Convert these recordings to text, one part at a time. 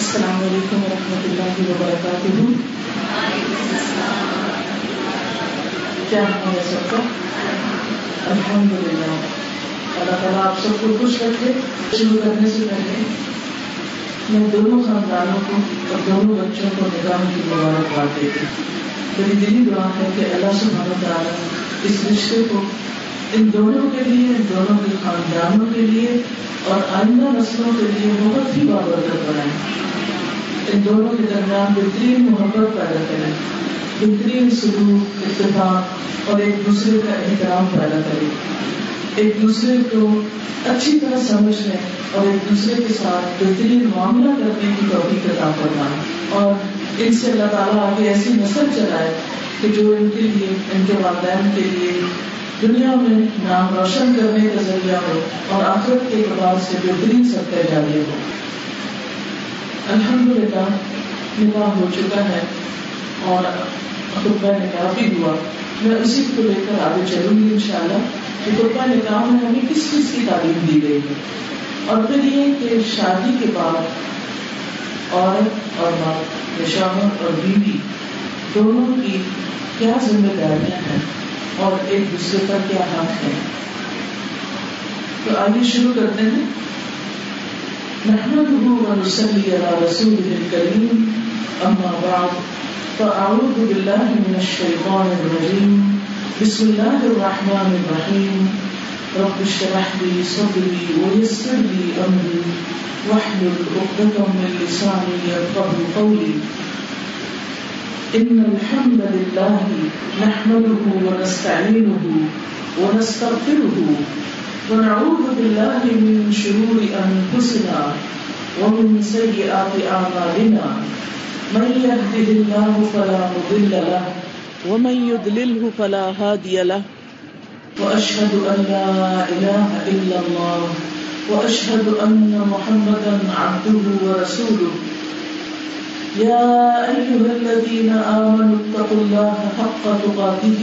السلام علیکم ورحمۃ اللہ وبرکاتہ۔ کیا حال ہے سب کا؟ الحمد للہ اللہ تعالیٰ آپ سب کو خوش رکھے، شروع کرنے سے پہلے میں دونوں خاندانوں کو اور دونوں بچوں کو نظام کی مبارکباد دیتی میری دلی دعا ہے کہ اللہ سبحانہ تعالیٰ اس رشتے کو ان دونوں کے لیے، ان دونوں کے خاندانوں کے لیے اور آئندہ نسلوں کے لیے بہت ہی بابرکت بنائے۔ ان دونوں کے درمیان بہترین محبت پیدا کرے بہترین سلوک، اتفاق اور ایک دوسرے کا احترام پیدا کرے ایک دوسرے کو اچھی طرح سمجھ لیں اور ایک دوسرے کے ساتھ بہترین معاملہ کرنے کی توفیق عطا فرمائے اور ان سے اللہ تعالیٰ آگے ایسی نسل چلائے کہ جو ان کے لیے، ان کے والدین کے لیے دنیا میں نام روشن کرنے کا ذریعہ ہو اور آخرت کے اعتبار سے بہترین سب کا جاری ہو۔ الحمد للہ نکاح ہو چکا ہے اور خطبہ نکاح بھی ہوا۔ میں اسی کو لے کر آگے چلوں گی ان شاء اللہ کہ خطبہ نکاح میں ہمیں کس چیز کی تعلیم دی گئی ہے۔ اور پھر یہ کہ شادی کے بعد عورت اور ماں شوہر اور بیوی دونوں کی کیا ذمہ داریاں ہیں اور ایک دوسرے کا کیا حق ہے تو آگے شروع کرتے ہیں۔ نحمده ونصلي على رسوله الكريم، أما بعد، فأعوذ بالله من الشيطان الرجيم. بسم الله الرحمن الرحيم. رب اشرح لي صدري ويسر لي أمري، واحلل عقدة من لساني يفقهوا قولي. إن الحمد لله نحمده ونستعينه ونستغفره ونعوذ بالله من شرور أنفسنا ومن سيئات أعمالنا. من يهده الله فلا مضل له ومن يضلله فلا هادي له. وأشهد أن لا إله إلا الله وأشهد أن محمدا عبده ورسوله. يا أيها الذين آمنوا اتقوا الله حق تقاته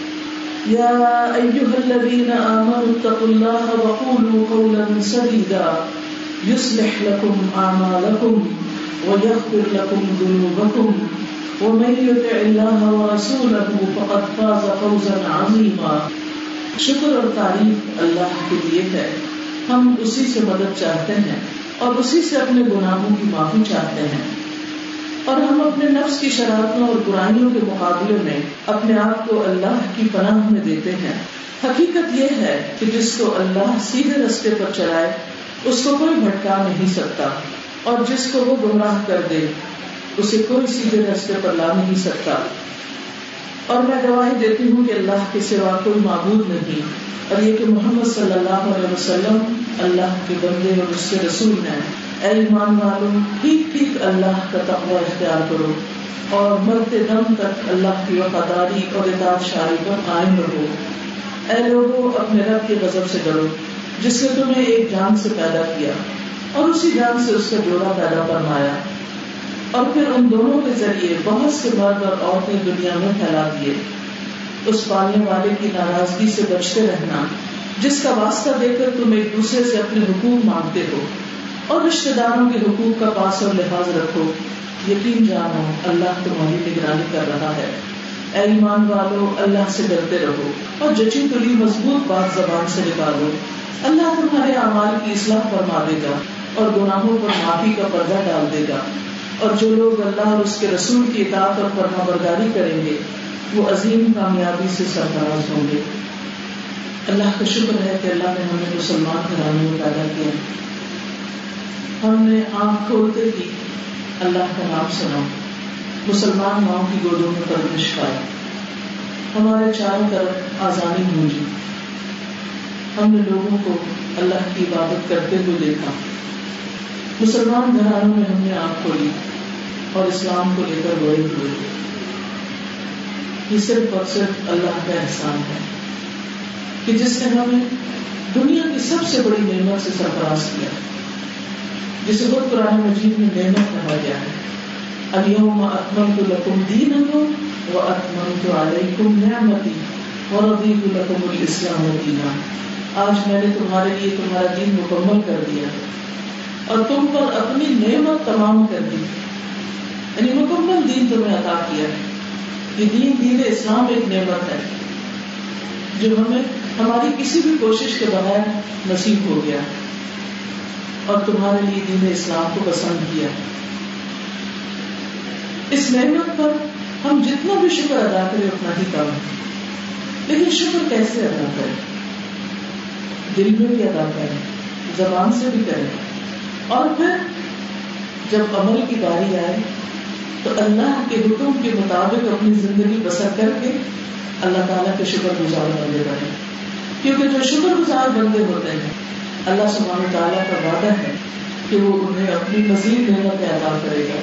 يا أيها الذين آمنوا اتقوا الله وقولوا قولا سديدا. يصلح لكم أعمالكم ويغفر لكم ذنوبكم. ومن يطع الله ورسوله فقد فاز فوزا عظيما. شکر اور تعریف اللہ کے لیے ہے۔ ہم اسی سے مدد چاہتے ہیں اور اسی سے اپنے گناہوں کی معافی چاہتے ہیں۔ اور ہم اپنے نفس کی شرارتوں اور برائیوں کے مقابلے میں اپنے آپ کو اللہ کی پناہ میں دیتے ہیں۔ حقیقت یہ ہے کہ جس کو اللہ سیدھے رستے پر چلائے، اس کو کوئی بھٹکا نہیں سکتا۔ اور جس کو وہ گمراہ کر دے، اسے کوئی سیدھے رستے پر لا نہیں سکتا۔ اور میں گواہی دیتی ہوں کہ اللہ کے سوا کوئی معبود نہیں، اور یہ کہ محمد صلی اللہ علیہ وسلم اللہ کے بندے اور اس کے رسول ہیں۔ اے ایمان والوں ٹھیک ٹھیک اللہ کا تقوی اختیار کرو اور مرتے دم تک اللہ کی وفاداری اور اطاعت شاعری پر قائم رہو۔ اے لوگوں اپنے رب کے غضب سے ڈرو، جس نے تمہیں ایک جان سے پیدا کیا اور اسی جان سے اس کا جوڑا پیدا فرمایا۔ اور پھر ان دونوں کے ذریعے بہت سے مرد اور عورتیں دنیا میں پھیلا دیے۔ اس پالنے والے کی ناراضگی سے بچتے رہنا، جس کا واسطہ دے کر تم ایک دوسرے سے اپنے حقوق مانگتے ہو۔ اور رشتے داروں کے حقوق کا پاس اور لحاظ رکھو۔ یقین جانو، اللہ تمہاری نگرانی کر رہا ہے۔ اے ایمان والو، اللہ سے ڈرتے رہو اور جچی تلی مضبوط بات زبان سے نکالو۔ اللہ تمہارے اعمال کی اصلاح فرما دے گا اور گناہوں پر معافی کا پردہ ڈال دے گا۔ اور جو لوگ اللہ اور اس کے رسول کی اطاعت اور فرما برداری کریں گے، وہ عظیم کامیابی سے سرفراز ہوں گے۔ اللہ کا شکر ہے کہ اللہ نے ہمیں مسلمان گھرانے میں پیدا کیا۔ ہم نے آنکھ کھولتے ہی اللہ کا نام سنا۔ مسلمان ماؤں کی گودوں میں پرورش پائی۔ ہمارے چاروں طرف آزادی گونجی ہم نے لوگوں کو اللہ کی عبادت کرتے ہوئے دیکھا۔ مسلمان گھرانوں میں ہم نے آنکھ کھولی اور اسلام کو لے کر بڑے ہوئے۔ یہ صرف اور صرف اللہ کا احسان ہے کہ جس نے ہمیں دنیا کی سب سے بڑی نعمت سے سرفراز کیا۔ جسے خود قرآن مجید میں نعمت کہا گیا ہے۔ اليوم اکملت لکم دینکم و اکملت علیکم نعمتی و لکم الاسلام دینا آج میں نے تمہارے لیے تمہارا دین مکمل کر دیا۔ اور تم پر اپنی نعمت تمام کر دی۔ یعنی مکمل دین تمہیں عطا کیا ہے۔ یہ دین دین اسلام ایک نعمت ہے۔ جو ہمیں ہماری کسی بھی کوشش کے بغیر نصیب ہو گیا۔ اور تمہارے لیے دین اسلام کو پسند کیا۔ اس نعمت پر ہم جتنا بھی شکر ادا کریں اتنا ہی کم ہے۔ لیکن شکر کیسے ادا کریں؟ دل میں بھی ادا کریں، زبان سے بھی کریں۔ اور پھر جب عمل کی باری آئے تو اللہ کے حکم کے مطابق اپنی زندگی بسر کر کے اللہ تعالیٰ کے شکر گزار بندے بنے۔ کیونکہ جو شکر گزار بندے ہوتے ہیں اللہ سبحانہ تعالیٰ کا وعدہ ہے کہ وہ انہیں اپنی مزید نعمت ادا کرے گا۔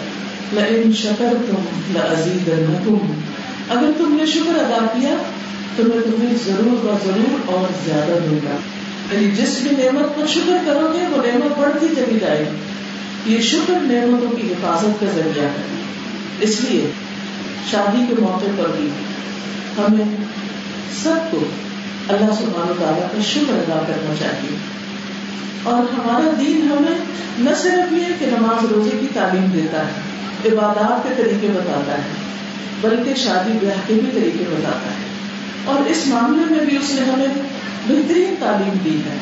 لئن شکر تم لزید اگر تم نے شکر ادا کیا، تو میں تمہیں ضرور و ضرور اور زیادہ دوں گا۔ یعنی جس بھی نعمت پر شکر کرو گے، وہ نعمت بڑھتی چلی جائے گی۔ یہ شکر نعمتوں کی حفاظت کا ذریعہ ہے۔ اس لیے شادی کے موقع پر بھی ہمیں سب کو اللہ سبحانہ تعالیٰ کا شکر ادا کرنا چاہیے۔ اور ہمارا دین ہمیں نہ صرف یہ کہ نماز روزے کی تعلیم دیتا ہے، عبادات کے طریقے بتاتا ہے، بلکہ شادی بیاہ کے بھی طریقے بتاتا ہے۔ اور اس معاملے میں بھی اس نے ہمیں بہترین تعلیم دی ہے۔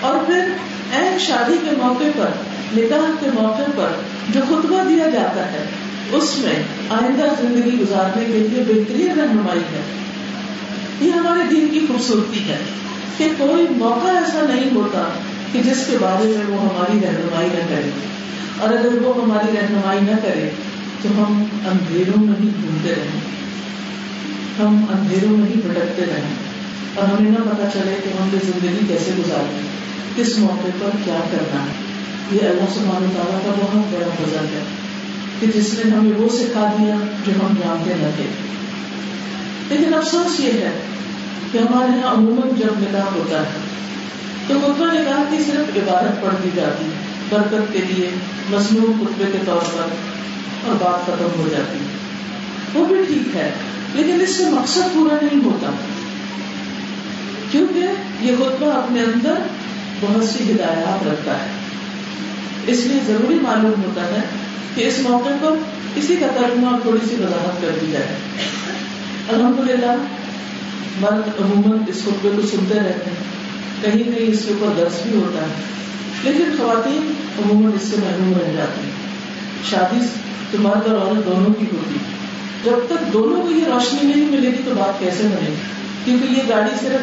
اور پھر اہم شادی کے موقع پر، نکاح کے موقع پر جو خطبہ دیا جاتا ہے، اس میں آئندہ زندگی گزارنے کے لیے بہترین رہنمائی ہے۔ یہ ہمارے دین کی خوبصورتی ہے کہ کوئی موقع ایسا نہیں ہوتا کہ جس کے بارے میں وہ ہماری رہنمائی نہ کرے اور اگر وہ ہماری رہنمائی نہ کرے تو ہم اندھیروں میں ہی گھومتے رہیں۔ ہم اندھیروں میں ہی بھٹکتے رہیں۔ اور ہمیں نہ پتا چلے کہ ہم نے زندگی کیسے گزاریں کس موقع پر کیا کرنا ہے۔ یہ اللہ سبحانہ تعالیٰ کا بہت بڑا فضل ہے کہ جس نے ہمیں وہ سکھا دیا جو ہم جانتے نہ تھے۔ لیکن افسوس یہ ہے کہ ہمارے یہاں عموماً جب نکاح ہوتا ہے تو خطبہ نکاح کی صرف عبارت پڑھ دی جاتی، برکت کے لیے، مصنوع خطبے کے طور پر، اور بات ختم ہو جاتی۔ وہ بھی ٹھیک ہے، لیکن اس سے مقصد پورا نہیں ہوتا۔ کیونکہ یہ خطبہ اپنے اندر بہت سی ہدایات رکھتا ہے۔ اس لیے ضروری معلوم ہوتا ہے کہ اس موقع پر کسی کا ترجمہ تھوڑی سی وضاحت کر دی جائے۔ الحمد للہ مرد عموماً اس خطبے کو سنتے رہتے ہیں۔ کہیں کہیں اس کے اوپر درس بھی ہوتا ہے۔ لیکن خواتین عموماً اس سے محروم رہ جاتی ہیں۔ شادی تو مرد اور عورت دونوں کی ہوتی جب تک دونوں کو یہ روشنی نہیں ملے گی تو بات کیسے بنے گی؟ کیونکہ یہ گاڑی صرف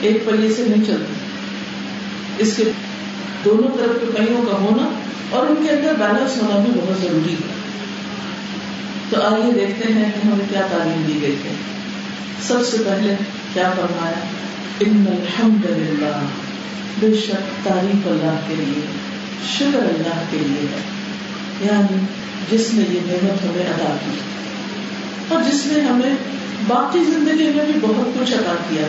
ایک پہیے سے نہیں چلتی۔ اس کے دونوں طرف کے پہیوں کا ہونا اور ان کے اندر بیلنس ہونا بھی بہت ضروری ہے۔ تو آئیے دیکھتے ہیں کہ ہمیں کیا تعلیم دی گئی ہے۔ سب سے پہلے کیا فرمایا؟ ان الحمد للہ بے شک تعریف اللہ کے لیے، شکر اللہ کے لیے ہے۔ یعنی جس نے یہ نعمت ہمیں ادا کی۔ اور جس نے ہمیں باقی زندگی میں بھی بہت کچھ ادا کیا۔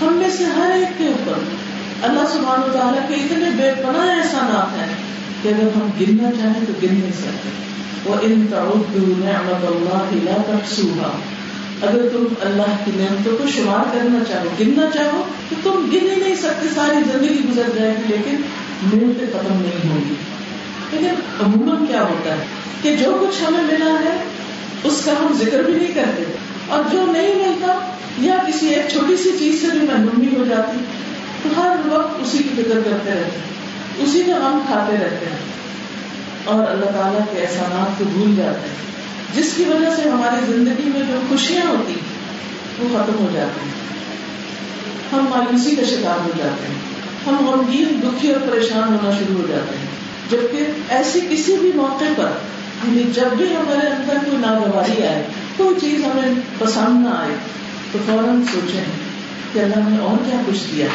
ہم میں سے ہر ایک کے اوپر اللہ سبحانہ و تعالیٰ کے اتنے بے پناہ احسانات ہیں کہ اگر ہم گننا چاہیں تو گن نہیں سکتے۔ وہ ان نعمت اللہ لا تحصوها اگر تم اللہ کی نعمتوں کو شمار کرنا چاہو، گننا چاہو، تو تم گن ہی نہیں سکتے، ساری زندگی گزر جائے گی، لیکن نعمتیں ختم نہیں ہوں گی لیکن عموماً کیا ہوتا ہے کہ جو کچھ ہمیں ملا ہے، اس کا ہم ذکر بھی نہیں کرتے۔ اور جو نہیں ملتا، یا کسی ایک چھوٹی سی چیز سے بھی محرومی ہو جاتی، تو ہر وقت اسی کی فکر کرتے رہتے ہیں۔ اسی کا غم کھاتے رہتے ہیں۔ اور اللہ تعالیٰ کے احسانات کو بھول جاتے ہیں۔ جس کی وجہ سے ہماری زندگی میں جو خوشیاں ہوتی وہ ختم ہو جاتی ہیں۔ ہم مایوسی کا شکار ہو جاتے ہیں۔ ہم غمگین، دکھی اور پریشان ہونا شروع ہو جاتے ہیں۔ جبکہ ایسی کسی بھی موقع پر یعنی جب بھی ہمارے اندر کوئی ناگواری آئے، کوئی چیز ہمیں پسند نہ آئے، تو فوراً سوچیں کہ اللہ نے اور کیا کچھ دیا۔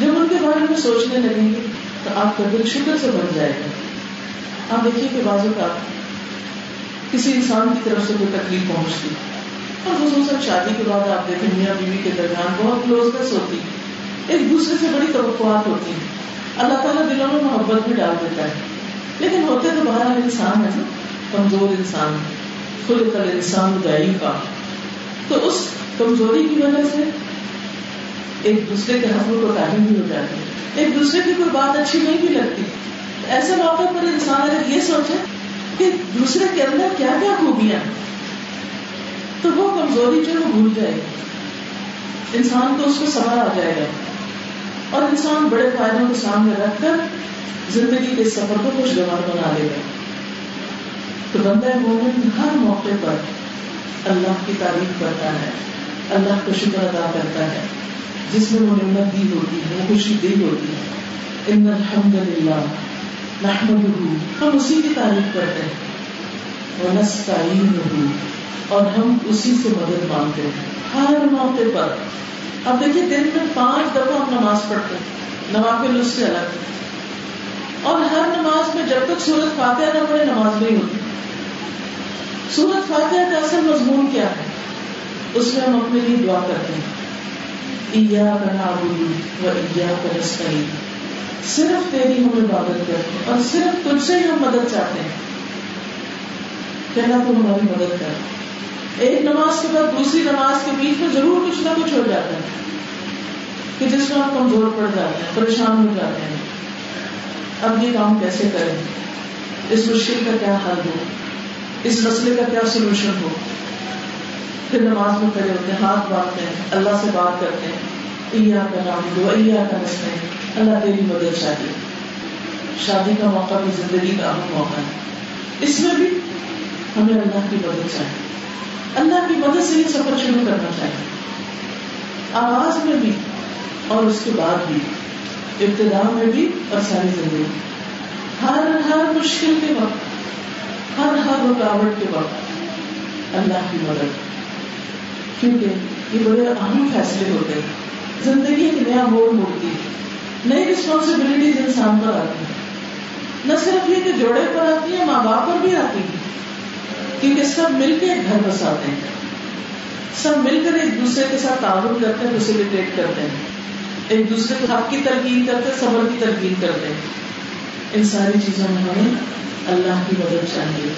جب ان کے بارے میں سوچنے لگیں گے، تو آپ کا دل شکر سے بن جائے گا۔ آپ دیکھیے کہ بازو کا کسی انسان کی طرف سے کوئی تکلیف پہنچتی۔ اور خصوصاً شادی کے بعد آپ دیکھیں میاں بیوی کے درمیان بہت کلوزنس ہوتی۔ ایک دوسرے سے بڑی توقعات ہوتی۔ ہیں اللہ تعالیٰ دلوں میں محبت بھی ڈال دیتا ہے۔ لیکن ہوتے تو باہر انسان ہے نا کمزور انسان خود کل انسان گئی کا تو اس کمزوری کی وجہ سے ایک دوسرے کے حقوق کو تعلیم بھی ہو جاتی۔ ہے ایک دوسرے کی کوئی بات اچھی نہیں بھی لگتی۔ ایسے موقع پر انسان اگر یہ سوچے کہ دوسرے کے اندر کیا کیا خوبیاں تو وہ کمزوری جو ہے بھول جائے گی۔ انسان کو اس کو سوال آ جائے گا۔ اور انسان بڑے فائدوں کو سامنے رکھ کر زندگی کے سفر کو خوشگوار بنا لے گا۔ تو بندہ مومن ہر موقع پر اللہ کی تعریف کرتا ہے، اللہ کو شکر ادا کرتا ہے۔ جس میں وہ نعمت دی ہوتی ہے وہ خوشی دی ہوتی ہے۔ ان الحمد للہ ہم اسی کی تعریف کرتے ہیں. وہ اور ہم اسی سے مدد مانگتے ہیں. ہر موقع پر. اب دیکھیے دن میں پانچ دفعہ ہم نماز پڑھتے ہیں. نوافل اس سے الگ. اور ہر نماز میں جب تک سورت فاتحہ نہ پڑے نماز نہیں ہوتی. سورت فاتحہ کا اصل مضمون کیا ہے؟ اس میں ہم اپنے لیے دعا کرتے ہیں. ایا کا نابودی و ایا کا نسطین صرف تیری ہم عبادت کرتے ہیں اور صرف تجھ سے ہی ہم مدد چاہتے ہیں۔ کہنا تو ہماری مدد کر۔ ایک نماز کے بعد دوسری نماز کے بیچ میں ضرور کچھ نہ کچھ ہو جاتا ہے کہ جس میں آپ کمزور پڑ جاتے ہیں، پریشان ہو جاتے ہیں۔ اب یہ کام کیسے کریں؟ اس مشکل کا کیا حل ہو؟ اس مسئلے کا کیا سولوشن ہو؟ پھر نماز میں کھڑے ہوتے ہیں، ہاتھ باندھتے ہیں، اللہ سے بات کرتے ہیں۔ کا نام دو ایا کا رستے اللہ تیری مدد چاہیے شادی کا موقع بھی زندگی کا اہم موقع ہے۔ اس میں بھی ہمیں اللہ کی مدد چاہیے۔ اللہ کی مدد سے یہ سفر شروع کرنا چاہیے۔ آواز میں بھی اور اس کے بعد بھی۔ ابتدا میں بھی اور ساری زندگی۔ ہر ہر مشکل کے وقت، ہر ہر رکاوٹ کے وقت اللہ کی مدد۔ کیونکہ یہ بڑے اہم فیصلے ہوتے ہیں۔ زندگی ایک نیا موڑ موڑتی ہے۔ نئی رسپانسبلٹیز انسان پر آتی ہیں نہ صرف یہ کہ جوڑے پر آتی ہیں ماں باپ پر بھی آتی ہیں کیونکہ سب مل کے ایک گھر بساتے ہیں۔ سب مل کر ایک دوسرے کے ساتھ تعاون کرتے ہیں فیسیلیٹیٹ کرتے ہیں۔ ایک دوسرے کو حق کی ترکیب کرتے صبر کی ترکیب کرتے ہیں۔ ان ساری چیزوں میں ہمیں اللہ کی مدد چاہیے۔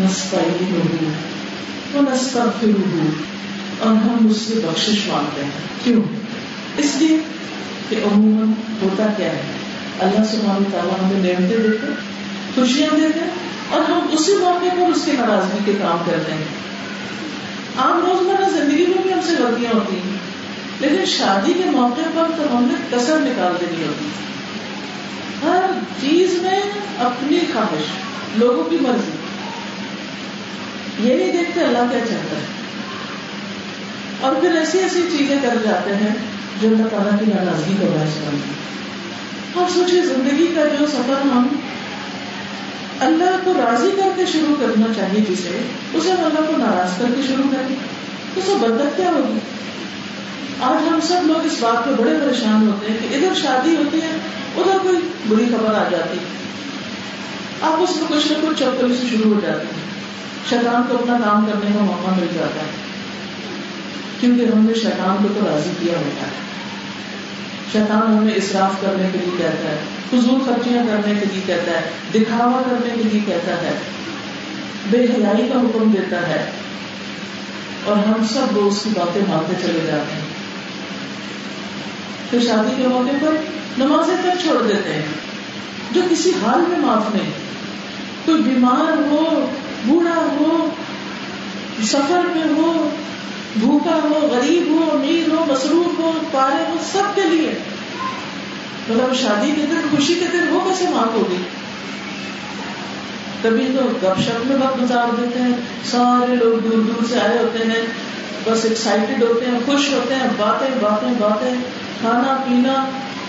نسپائی ہو نسپا پھر اور ہم اس سے بخش مانگتے ہیں۔ کیوں؟ اس لیے کہ عموماً ہوتا کیا ہے؟ اللہ سبحانہ تعالیٰ ہمیں نعمتیں دیتے خوشیاں دیتے اور ہم اسی موقع پر اس کی ناراضگی کے کام کرتے ہیں۔ عام روزمرہ زندگی میں بھی ہم سے غلطیاں ہوتی ہیں، لیکن شادی کے موقع پر تو ہم نے کسر نکال دینی ہوتی ہر چیز میں اپنی خواہش، لوگوں کی مرضی۔ یہ نہیں دیکھتے اللہ کیا چاہتا ہے۔ اور پھر ایسی ایسی چیزیں کر جاتے ہیں جو اللہ تعالیٰ کی ناراضگی کا باعث بنتی اور سوچے زندگی کا جو سفر ہم اللہ کو راضی کر کے شروع کرنا چاہیے جسے، اسے اللہ کو ناراض کر کے شروع کریں۔ تو سب بدت کیا ہوگی؟ آج ہم سب لوگ اس بات پہ بڑے پریشان ہوتے ہیں کہ ادھر شادی ہوتی ہے، ادھر کوئی بری خبر آ جاتی۔ آپ اس میں کچھ نہ کچھ چوکل سے شروع ہو جاتے ہیں شیطان کو اپنا کام کرنے کا موقع مل جاتا ہے۔ کیونکہ ہم نے شیطان کو تو راضی کیا ہوتا ہے۔ شیطان ہمیں اصراف کرنے کے لیے کہتا ہے، فضول خرچیاں کرنے کے لیے کہتا ہے، دکھاوا کرنے کے لیے کہتا ہے۔ بے حیائی کا حکم دیتا ہے۔ اور ہم سب لوگ اس کی باتیں مانتے چلے جاتے ہیں۔ پھر شادی کے موقع پر نمازیں تک چھوڑ دیتے ہیں۔ جو کسی حال میں معاف نہیں، کوئی بیمار ہو، بوڑھا ہو، سفر میں ہو بھوکا ہو، غریب ہو، امیر ہو، مصروف ہو، پارے ہو، سب کے لیے۔ مطلب شادی کے دن، خوشی کے دن وہ کیسے معاف ہوگی کبھی تو گپ شپ میں وقت گزار دیتے ہیں۔ سارے لوگ دور دور سے آئے ہوتے ہیں۔ بس ایکسائٹیڈ ہوتے ہیں، خوش ہوتے ہیں۔ باتیں باتیں باتیں۔ کھانا، پینا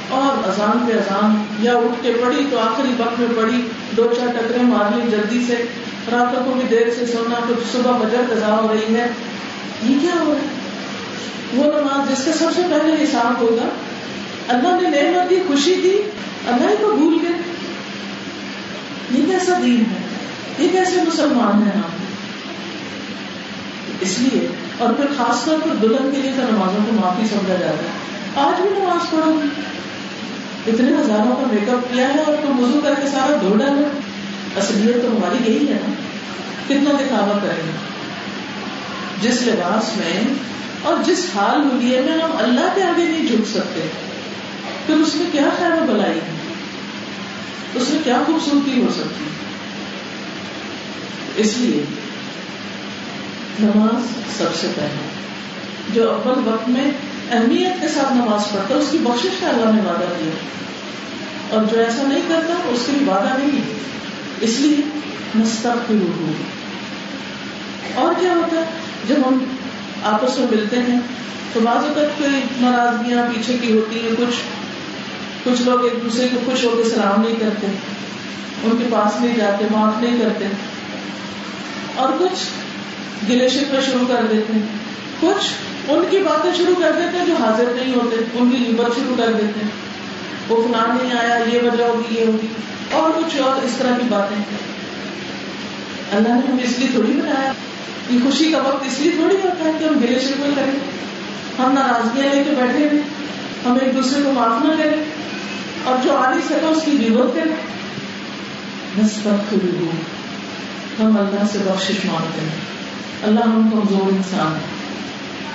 اور اذان پہ اذان۔ یا اٹھ کے پڑی تو آخری وقت میں پڑی دو چار ٹکرے مار لی جلدی سے۔ راتوں کو بھی دیر سے سونا۔ کچھ صبح بجر قضا ہو رہی ہے۔ یہ کیا ہو رہا ہے وہ نماز جس کا سب سے پہلے حساب ہوگا، اللہ نے نعمت دی، خوشی دی، اللہ کو بھول گئے۔ یہ کیسا دین ہے؟ یہ کیسے مسلمان ہیں آپ؟ اس لیے، اور پھر خاص طور پر دلہن کے لیے تو نمازوں کو معافی سمجھا جاتا ہے۔ آج بھی نماز پڑھو۔ گی اتنے ہزاروں کا میک اپ کیا ہے اور تم وضو کر کے سارا دھو ڈالو اصلیت تو ہماری یہی ہے نا۔ کتنا دکھاوا کریں گے؟ جس لباس میں اور جس حال ہولیے میں ہم اللہ کے آگے نہیں جھک سکتے۔ پھر اس میں کیا خیر بلائی ہے؟ اس میں کیا خوبصورتی ہو سکتی اس لیے نماز سب سے پہلے، جو اول وقت میں اہمیت کے ساتھ نماز پڑھتا، اس کی بخش کا اللہ نے وعدہ دیا۔ اور جو ایسا نہیں کرتا، اس کے لیے وعدہ نہیں اس لیے مستق ہو اور کیا ہوتا ہے؟ جب ہم آپس میں ملتے ہیں تو بعض اوقات کوئی ناراضگیاں پیچھے کی ہوتی ہیں، کچھ کچھ لوگ ایک دوسرے کو خوش ہو کے سلام نہیں کرتے، ان کے پاس نہیں جاتے، معاف نہیں کرتے۔ اور کچھ گلے شکوے شروع کر دیتے ہیں۔ کچھ ان کی باتیں شروع کر دیتے ہیں جو حاضر نہیں ہوتے، ان کی لیبر شروع کر دیتے ہیں۔ وہ فلان نہیں آیا، یہ وجہ ہوگی، یہ ہوگی۔ اور کچھ اور اس طرح کی باتیں۔ اللہ نے ہمیں اس لیے تھوڑی بنایا۔ یہ خوشی کا وقت اس لیے تھوڑی ہوتا ہے کہ ہم گلے شکوے کریں۔ ہم ناراضگیاں لے کے بیٹھے ہوئے ہم ایک دوسرے کو معاف نہ کریں۔ اور جو آ نہیں سکا اس کی ضرورت کریں۔ ہم اللہ سے بخش مانگتے ہیں۔ اللہ ہم کمزور انسان ہے۔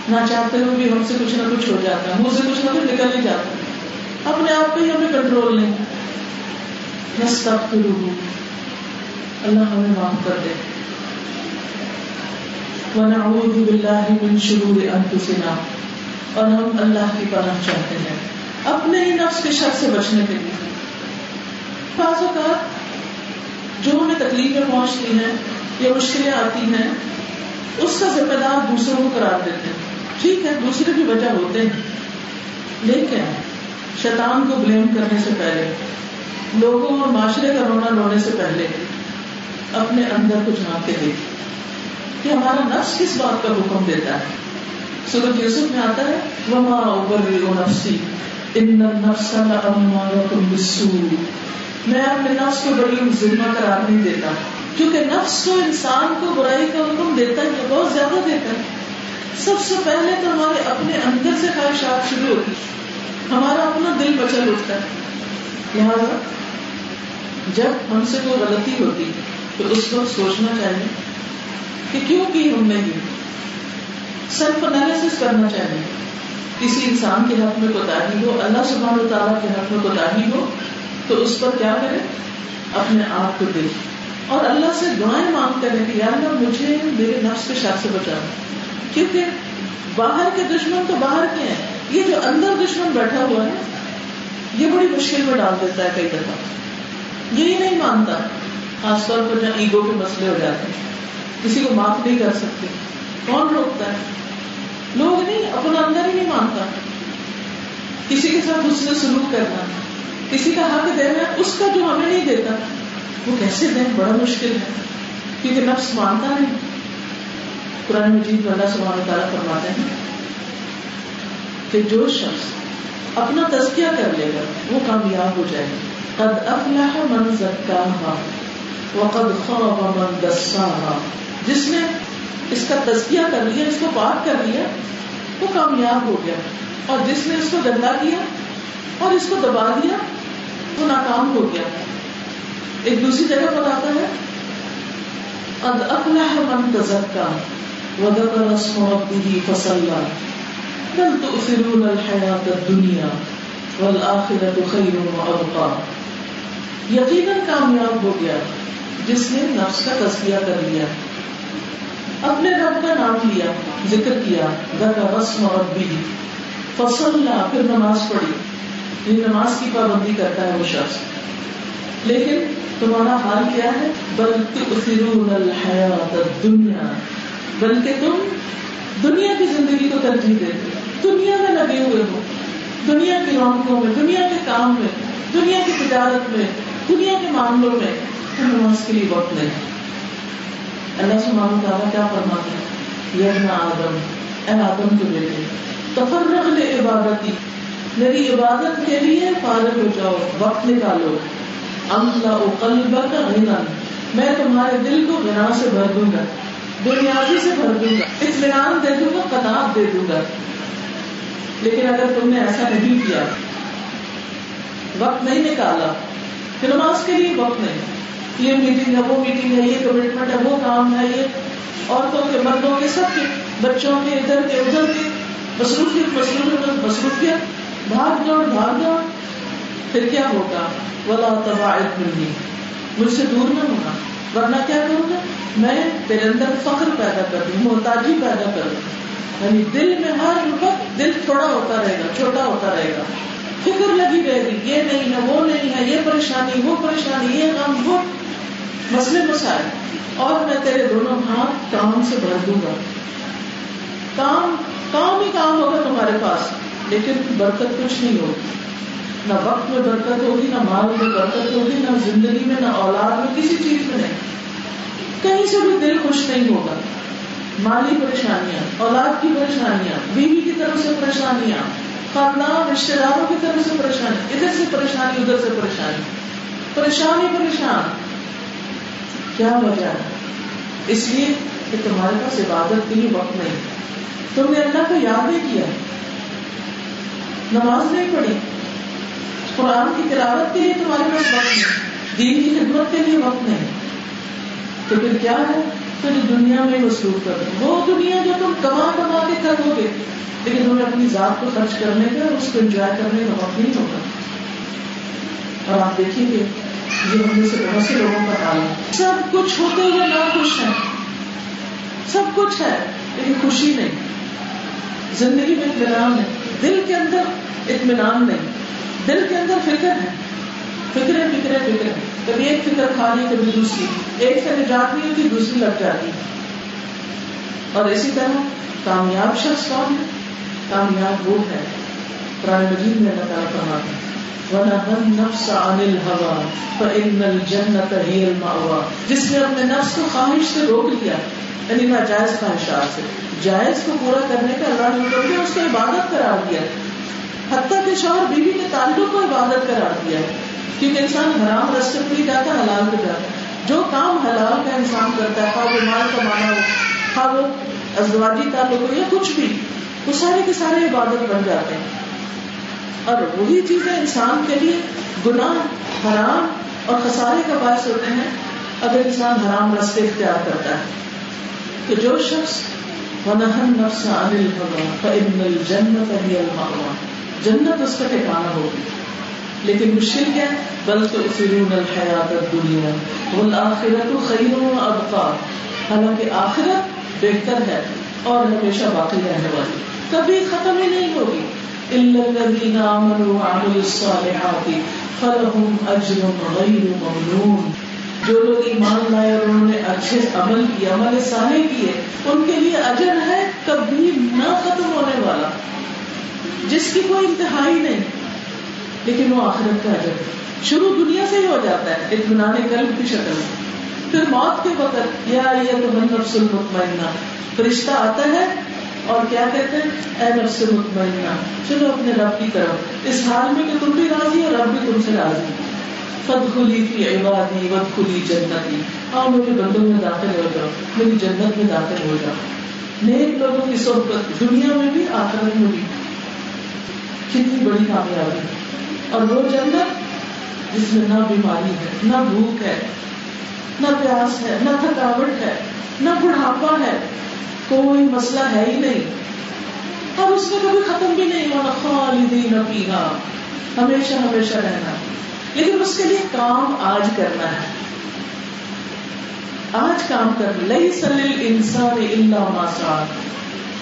نہ چاہتے ہوئے بھی ہم سے کچھ نہ کچھ ہو جاتا ہے۔ منہ سے کچھ نہ کچھ نکل نہیں جاتا اپنے آپ پہ ہی ہمیں کنٹرول نہیں۔ اللہ ہمیں معاف کر دے۔ ونعوذ باللہ من شرور انفسنا۔ اور ہم اللہ کی پناہ چاہتے ہیں۔ اپنے ہی نفس کے شر سے بچنے کے لیے۔ بعض اوقات جو ہمیں تکلیفیں پہنچتی ہیں یا مشکلیں آتی ہیں، اس کا ذمہ دار دوسروں کو قرار دیتے ہیں۔ ٹھیک ہے، دوسرے بھی وجہ ہوتے ہیں۔ لیکن شیطان کو بلیم کرنے سے پہلے، لوگوں اور معاشرے کا رونا رونے سے پہلے اپنے اندر کو جھانک کے دیکھ کہ ہمارا نفس کس بات کا حکم دیتا ہے؟ سورت یوسف میں آتا ہے، وما ابرئ نفسی ان النفس لامارۃ بالسوء۔ میں اپنے نفس کو بڑی ذمہ قرار نہیں دیتا کیونکہ نفس تو انسان کو برائی کا حکم دیتا ہے بہت زیادہ دیتا ہے۔ سب سے پہلے تو ہمارے اپنے اندر سے خواہشات شروع ہوتی ہمارا اپنا دل بچل اٹھتا ہے۔ لہٰذا، جب ہم سے کوئی غلطی ہوتی تو اس وقت سوچنا چاہیے کہ کیوں کی ہم نے یہ سیلف انالیس کرنا چاہیے۔ کسی انسان کے حق میں کوتا ہو، اللہ سبحانہ و تعالیٰ کے حق میں کوتا ہو، تو اس پر کیا کرے؟ اپنے آپ کو دیکھ۔ اور اللہ سے دعائیں مانگ کریں کہ یار مجھے میرے نفس کے شاخ سے بچانا کیونکہ باہر کے دشمن تو باہر کے ہیں۔ یہ جو اندر دشمن بیٹھا ہوا ہے، یہ بڑی مشکل میں ڈال دیتا ہے کئی دفعہ۔ یہی نہیں مانتا، خاص طور پر جہاں ایگو کے مسئلے ہو جاتے ہیں۔ کسی کو معاف نہیں کر سکتے۔ کون روکتا ہے؟ لوگ نہیں، اپنا اندر ہی نہیں مانتا۔ کسی کے ساتھ اس نے سلوک کرنا، کسی کا حق دینا، اس کا جو ہمیں نہیں دیتا، وہ کیسے دیں بڑا مشکل ہے۔ کیونکہ نفس مانتا نہیں۔ قرآن مجید میں اللہ سبحانہ تعالیٰ فرماتے ہیں کہ جو شخص اپنا تزکیہ کر لے گا، وہ کامیاب ہو جائے گا۔ قد افلح من زکاہا وقد خواب من دساہا جس نے اس کا تزکیہ کر لیا، اس کو پاک کر لیا، وہ کامیاب ہو گیا۔ اور جس نے اس کو گندا کیا اور اس کو دبا دیا، وہ ناکام ہو گیا۔ ایک دوسری جگہ بتاتا ہے، قد افلح من تزکا وذكر اسم ربه فصلى بل تؤثرون الحياة الدنيا والآخرة خير وأبقى۔ یقیناً کامیاب ہو گیا جس نے نفس کا تذکیہ کر لیا۔ اپنے رب کا نام لیا، ذکر کیا، ذکر، رسم اور بھی فصل پھر نماز پڑھی۔ یہ نماز کی پابندی کرتا ہے وہ شخص۔ لیکن تمہارا حال کیا ہے؟ بل تؤثرون الحیات الدنیا۔ بلکہ تم دنیا کی زندگی کو ترجیح دیتے دنیا میں لگے ہوئے ہو۔ دنیا کی رونقوں میں، دنیا کے کام میں، دنیا کی تجارت میں، دنیا کے معاملوں میں۔ تم نماز کے لیے وقت نہیں۔ اللہ سے معلوم تعالیٰ کیا فرماتے ہیں یہ آدم، اے آدم کے بیٹے تفرغ لے عبادتی۔ میری عبادت کے لیے فارغ ہو جاؤ، وقت نکالو۔ املا قلبک غنا میں تمہارے دل کو غنا سے بھر دوں گا بنیادی سے بھر دوں گا، اطمینان دے دوں گا کناب دے دوں گا۔ لیکن اگر تم نے ایسا نہیں کیا، وقت نہیں نکالا، پھر نماز کے لیے وقت نہیں۔ یہ میٹنگ ہے، وہ میٹنگ ہے، یہ کمٹمنٹ ہے، وہ کام ہے، یہ عورتوں کے مردوں کے سب کے بچوں کے ادھر کے ادھر کے۔ مصروفیت مصروفیت مصروفیت بھاگ دوڑ بھاگ دوڑ پھر کیا ہوگا؟ ولا تباعد منی مجھ سے دور نہ ہونا۔ ورنہ کیا کروں گا؟ میں تیرے اندر فخر پیدا کر دوں، محتاجی پیدا کر دوں۔ یعنی دل میں ہر وقت دل تھوڑا ہوتا رہے گا، چھوٹا ہوتا رہے گا۔ فکر لگی رہے گی، یہ نہیں ہے، وہ نہیں ہے، یہ پریشانی، وہ پریشانی، یہ غم، وہ مسئلے مسائل اور میں تیرے دونوں ہاتھ کام سے بھر دوں گا۔ کام کام ہی کام ہوگا تمہارے پاس، لیکن برکت کچھ نہیں ہوگی۔ نہ وقت میں برکت ہوگی، نہ مال میں برکت ہوگی، نہ زندگی میں، نہ اولاد میں، کسی چیز میں نہیں۔ کہیں سے بھی دل خوش نہیں ہوگا۔ مالی پریشانیاں، اولاد کی پریشانیاں، بیوی کی طرف سے پریشانیاں، خاندان رشتے داروں کی طرف سے پریشانی، ادھر سے پریشانی، ادھر سے پریشانی۔ پریشانی پریشان۔ کیا وجہ ہے اس لیے کہ تمہارے پاس عبادت کے لیے وقت نہیں۔ تم نے اللہ کو یاد نہیں کیا۔ نماز نہیں پڑھی۔ قرآن کی تلاوت کے لیے تمہارے پاس وقت نہیں۔ دین کی خدمت کے لیے وقت نہیں۔ تو پھر کیا ہے؟ پھر دنیا میں مصروف کر وہ دنیا جو تم کما کما کے کرو گے۔ لیکن تمہیں اپنی ذات کو خرچ کرنے کا اس کو انجوائے کرنے کا وقت نہیں ہوگا۔ اور آپ دیکھیں گے یہ ہم میں سے بہت سے لوگوں کا حال ہے سب کچھ ہوتے ہوئے نہ خوش ہے سب کچھ ہے، لیکن خوشی نہیں۔ زندگی میں اطمینان ہے دل کے اندر اطمینان نہیں۔ دل کے اندر فکر ہے۔ فکرے فکرے فکر کبھی ایک فکر کھانی کبھی دوسری۔ ایک سے نجات نہیں ہوتی، دوسری لگ جاتی۔ اور اسی طرح کامیاب شخص کون ہے؟ کامیاب وہ ہے۔ قرآن مجید میں اللہ تعالیٰ فرماتا ہے ونهى النفس عن الهوى فإن الجنة هي المأوى جس نے اپنے نفس کو خواہش سے روک لیا یعنی ناجائز خواہشات سے۔ جائز کو پورا کرنے کا اللہ نے کر اس کو عبادت قرار دیا۔ حتیٰ کے شوہر بیوی کے تعلق کو عبادت قرار دیا۔ کیونکہ انسان حرام رستے پہ ہی جاتا، حلال پہ جاتا۔ ہے جو کام حلال کا انسان کرتا ہے خواہ وہ مال کمانا ہو خواہ وہ ازدواجی تعلق ہو یا کچھ بھی، وہ سارے کے سارے عبادت بن جاتے ہیں۔ اور وہی چیزیں انسان کے لیے گناہ، حرام اور خسارے کا باعث ہوتے ہیں اگر انسان حرام رستے اختیار کرتا ہے۔ تو جو شخص نفس عن جنت اس کا ٹھکانا ہوگی۔ لیکن مشکل کیا ہے بل تو فرون الحیات دنیا والآخرت خیر و ابقا حالانکہ آخرت بہتر ہے اور ہمیشہ باقی رہنے والی۔ کبھی ختم ہی نہیں ہوگی۔ إلا الذين آمنوا وعملوا الصالحات فلهم اجر غير ممنون۔ جو لوگ ایمان لائے اور انہوں نے اچھے عمل کیے، عمل صالح کیے، ان کے لیے اجر ہے کبھی نہ ختم ہونے والا۔ جس کی کوئی انتہائی نہیں، لیکن وہ آخرت کا اجر ہے۔ شروع دنیا سے ہی ہو جاتا ہے، اطمینان قلب کی شکل میں۔ پھر موت کے وقت، یا یہ تو من نفس المطمئنہ، فرشتہ آتا ہے اور کیا کہتے ہیں؟ اے نفس مطمئنہ چلو اپنے رب کی طرف۔ اس حال میں کہ تم بھی راضی اور رب بھی تم سے راضی۔ فد کھلی تھی عبادی ود کھلی جنتی۔ آؤ میرے بندوں میں داخل ہو جاؤ، میری جنت میں داخل ہو جاؤ۔ نیک لوگوں کی صحبت دنیا میں بھی، آخرت میں بھی۔ کتنی بڑی کامیابی۔ اور وہ جنت جس میں نہ بیماری ہے، نہ بھوک ہے، نہ پیاس ہے، نہ تھکاوٹ ہے، نہ بڑھاپا ہے۔ کوئی مسئلہ ہے ہی نہیں۔ اور اس میں کبھی ختم بھی نہیں ہونا خالدین پینا ہمیشہ ہمیشہ رہنا۔ لیکن اس کے لیے کام آج کرنا ہے۔ آج کام کر لئی سلیل انسان اللہ ماسان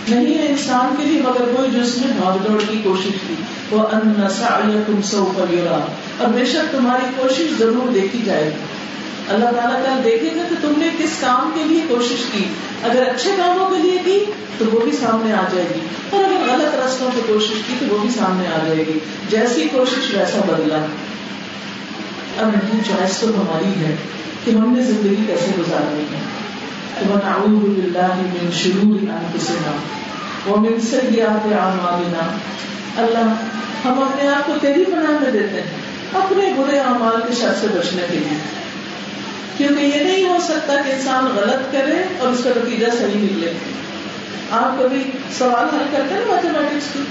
نہیں ہے انسان کے لیے، مگر کوئی جو اس بھاگ دوڑ کی کوشش کی۔ وہ ان تم سو اور بے شک تمہاری کوشش ضرور دیکھی جائے گی۔ اللہ تعالیٰ کل دیکھے گا کہ تم نے کس کام کے لیے کوشش کی۔ اگر اچھے کاموں کے لیے کی تو وہ بھی سامنے آ جائے گی۔ اور اگر غلط رستوں سے کوشش کی تو وہ بھی سامنے آ جائے گی۔ جیسی کوشش ویسا بدلا۔ اب ان چوائس تو ہماری ہے کہ ہم نے زندگی کیسے گزارنی ہے۔ ونعوذ باللہ من شرور انفسنا ومن سیئات اعمالنا۔ اللہ، ہم اپنے آپ کو تیری پناہ میں دیتے ہیں، اپنے برے اعمال کے شر سے بچنے کے لیے۔ کیونکہ یہ نہیں ہو سکتا کہ انسان غلط کرے اور اس کا نتیجہ صحیح نکلے۔ آپ کبھی سوال حل کرتے ہیں میتھمیٹکس کی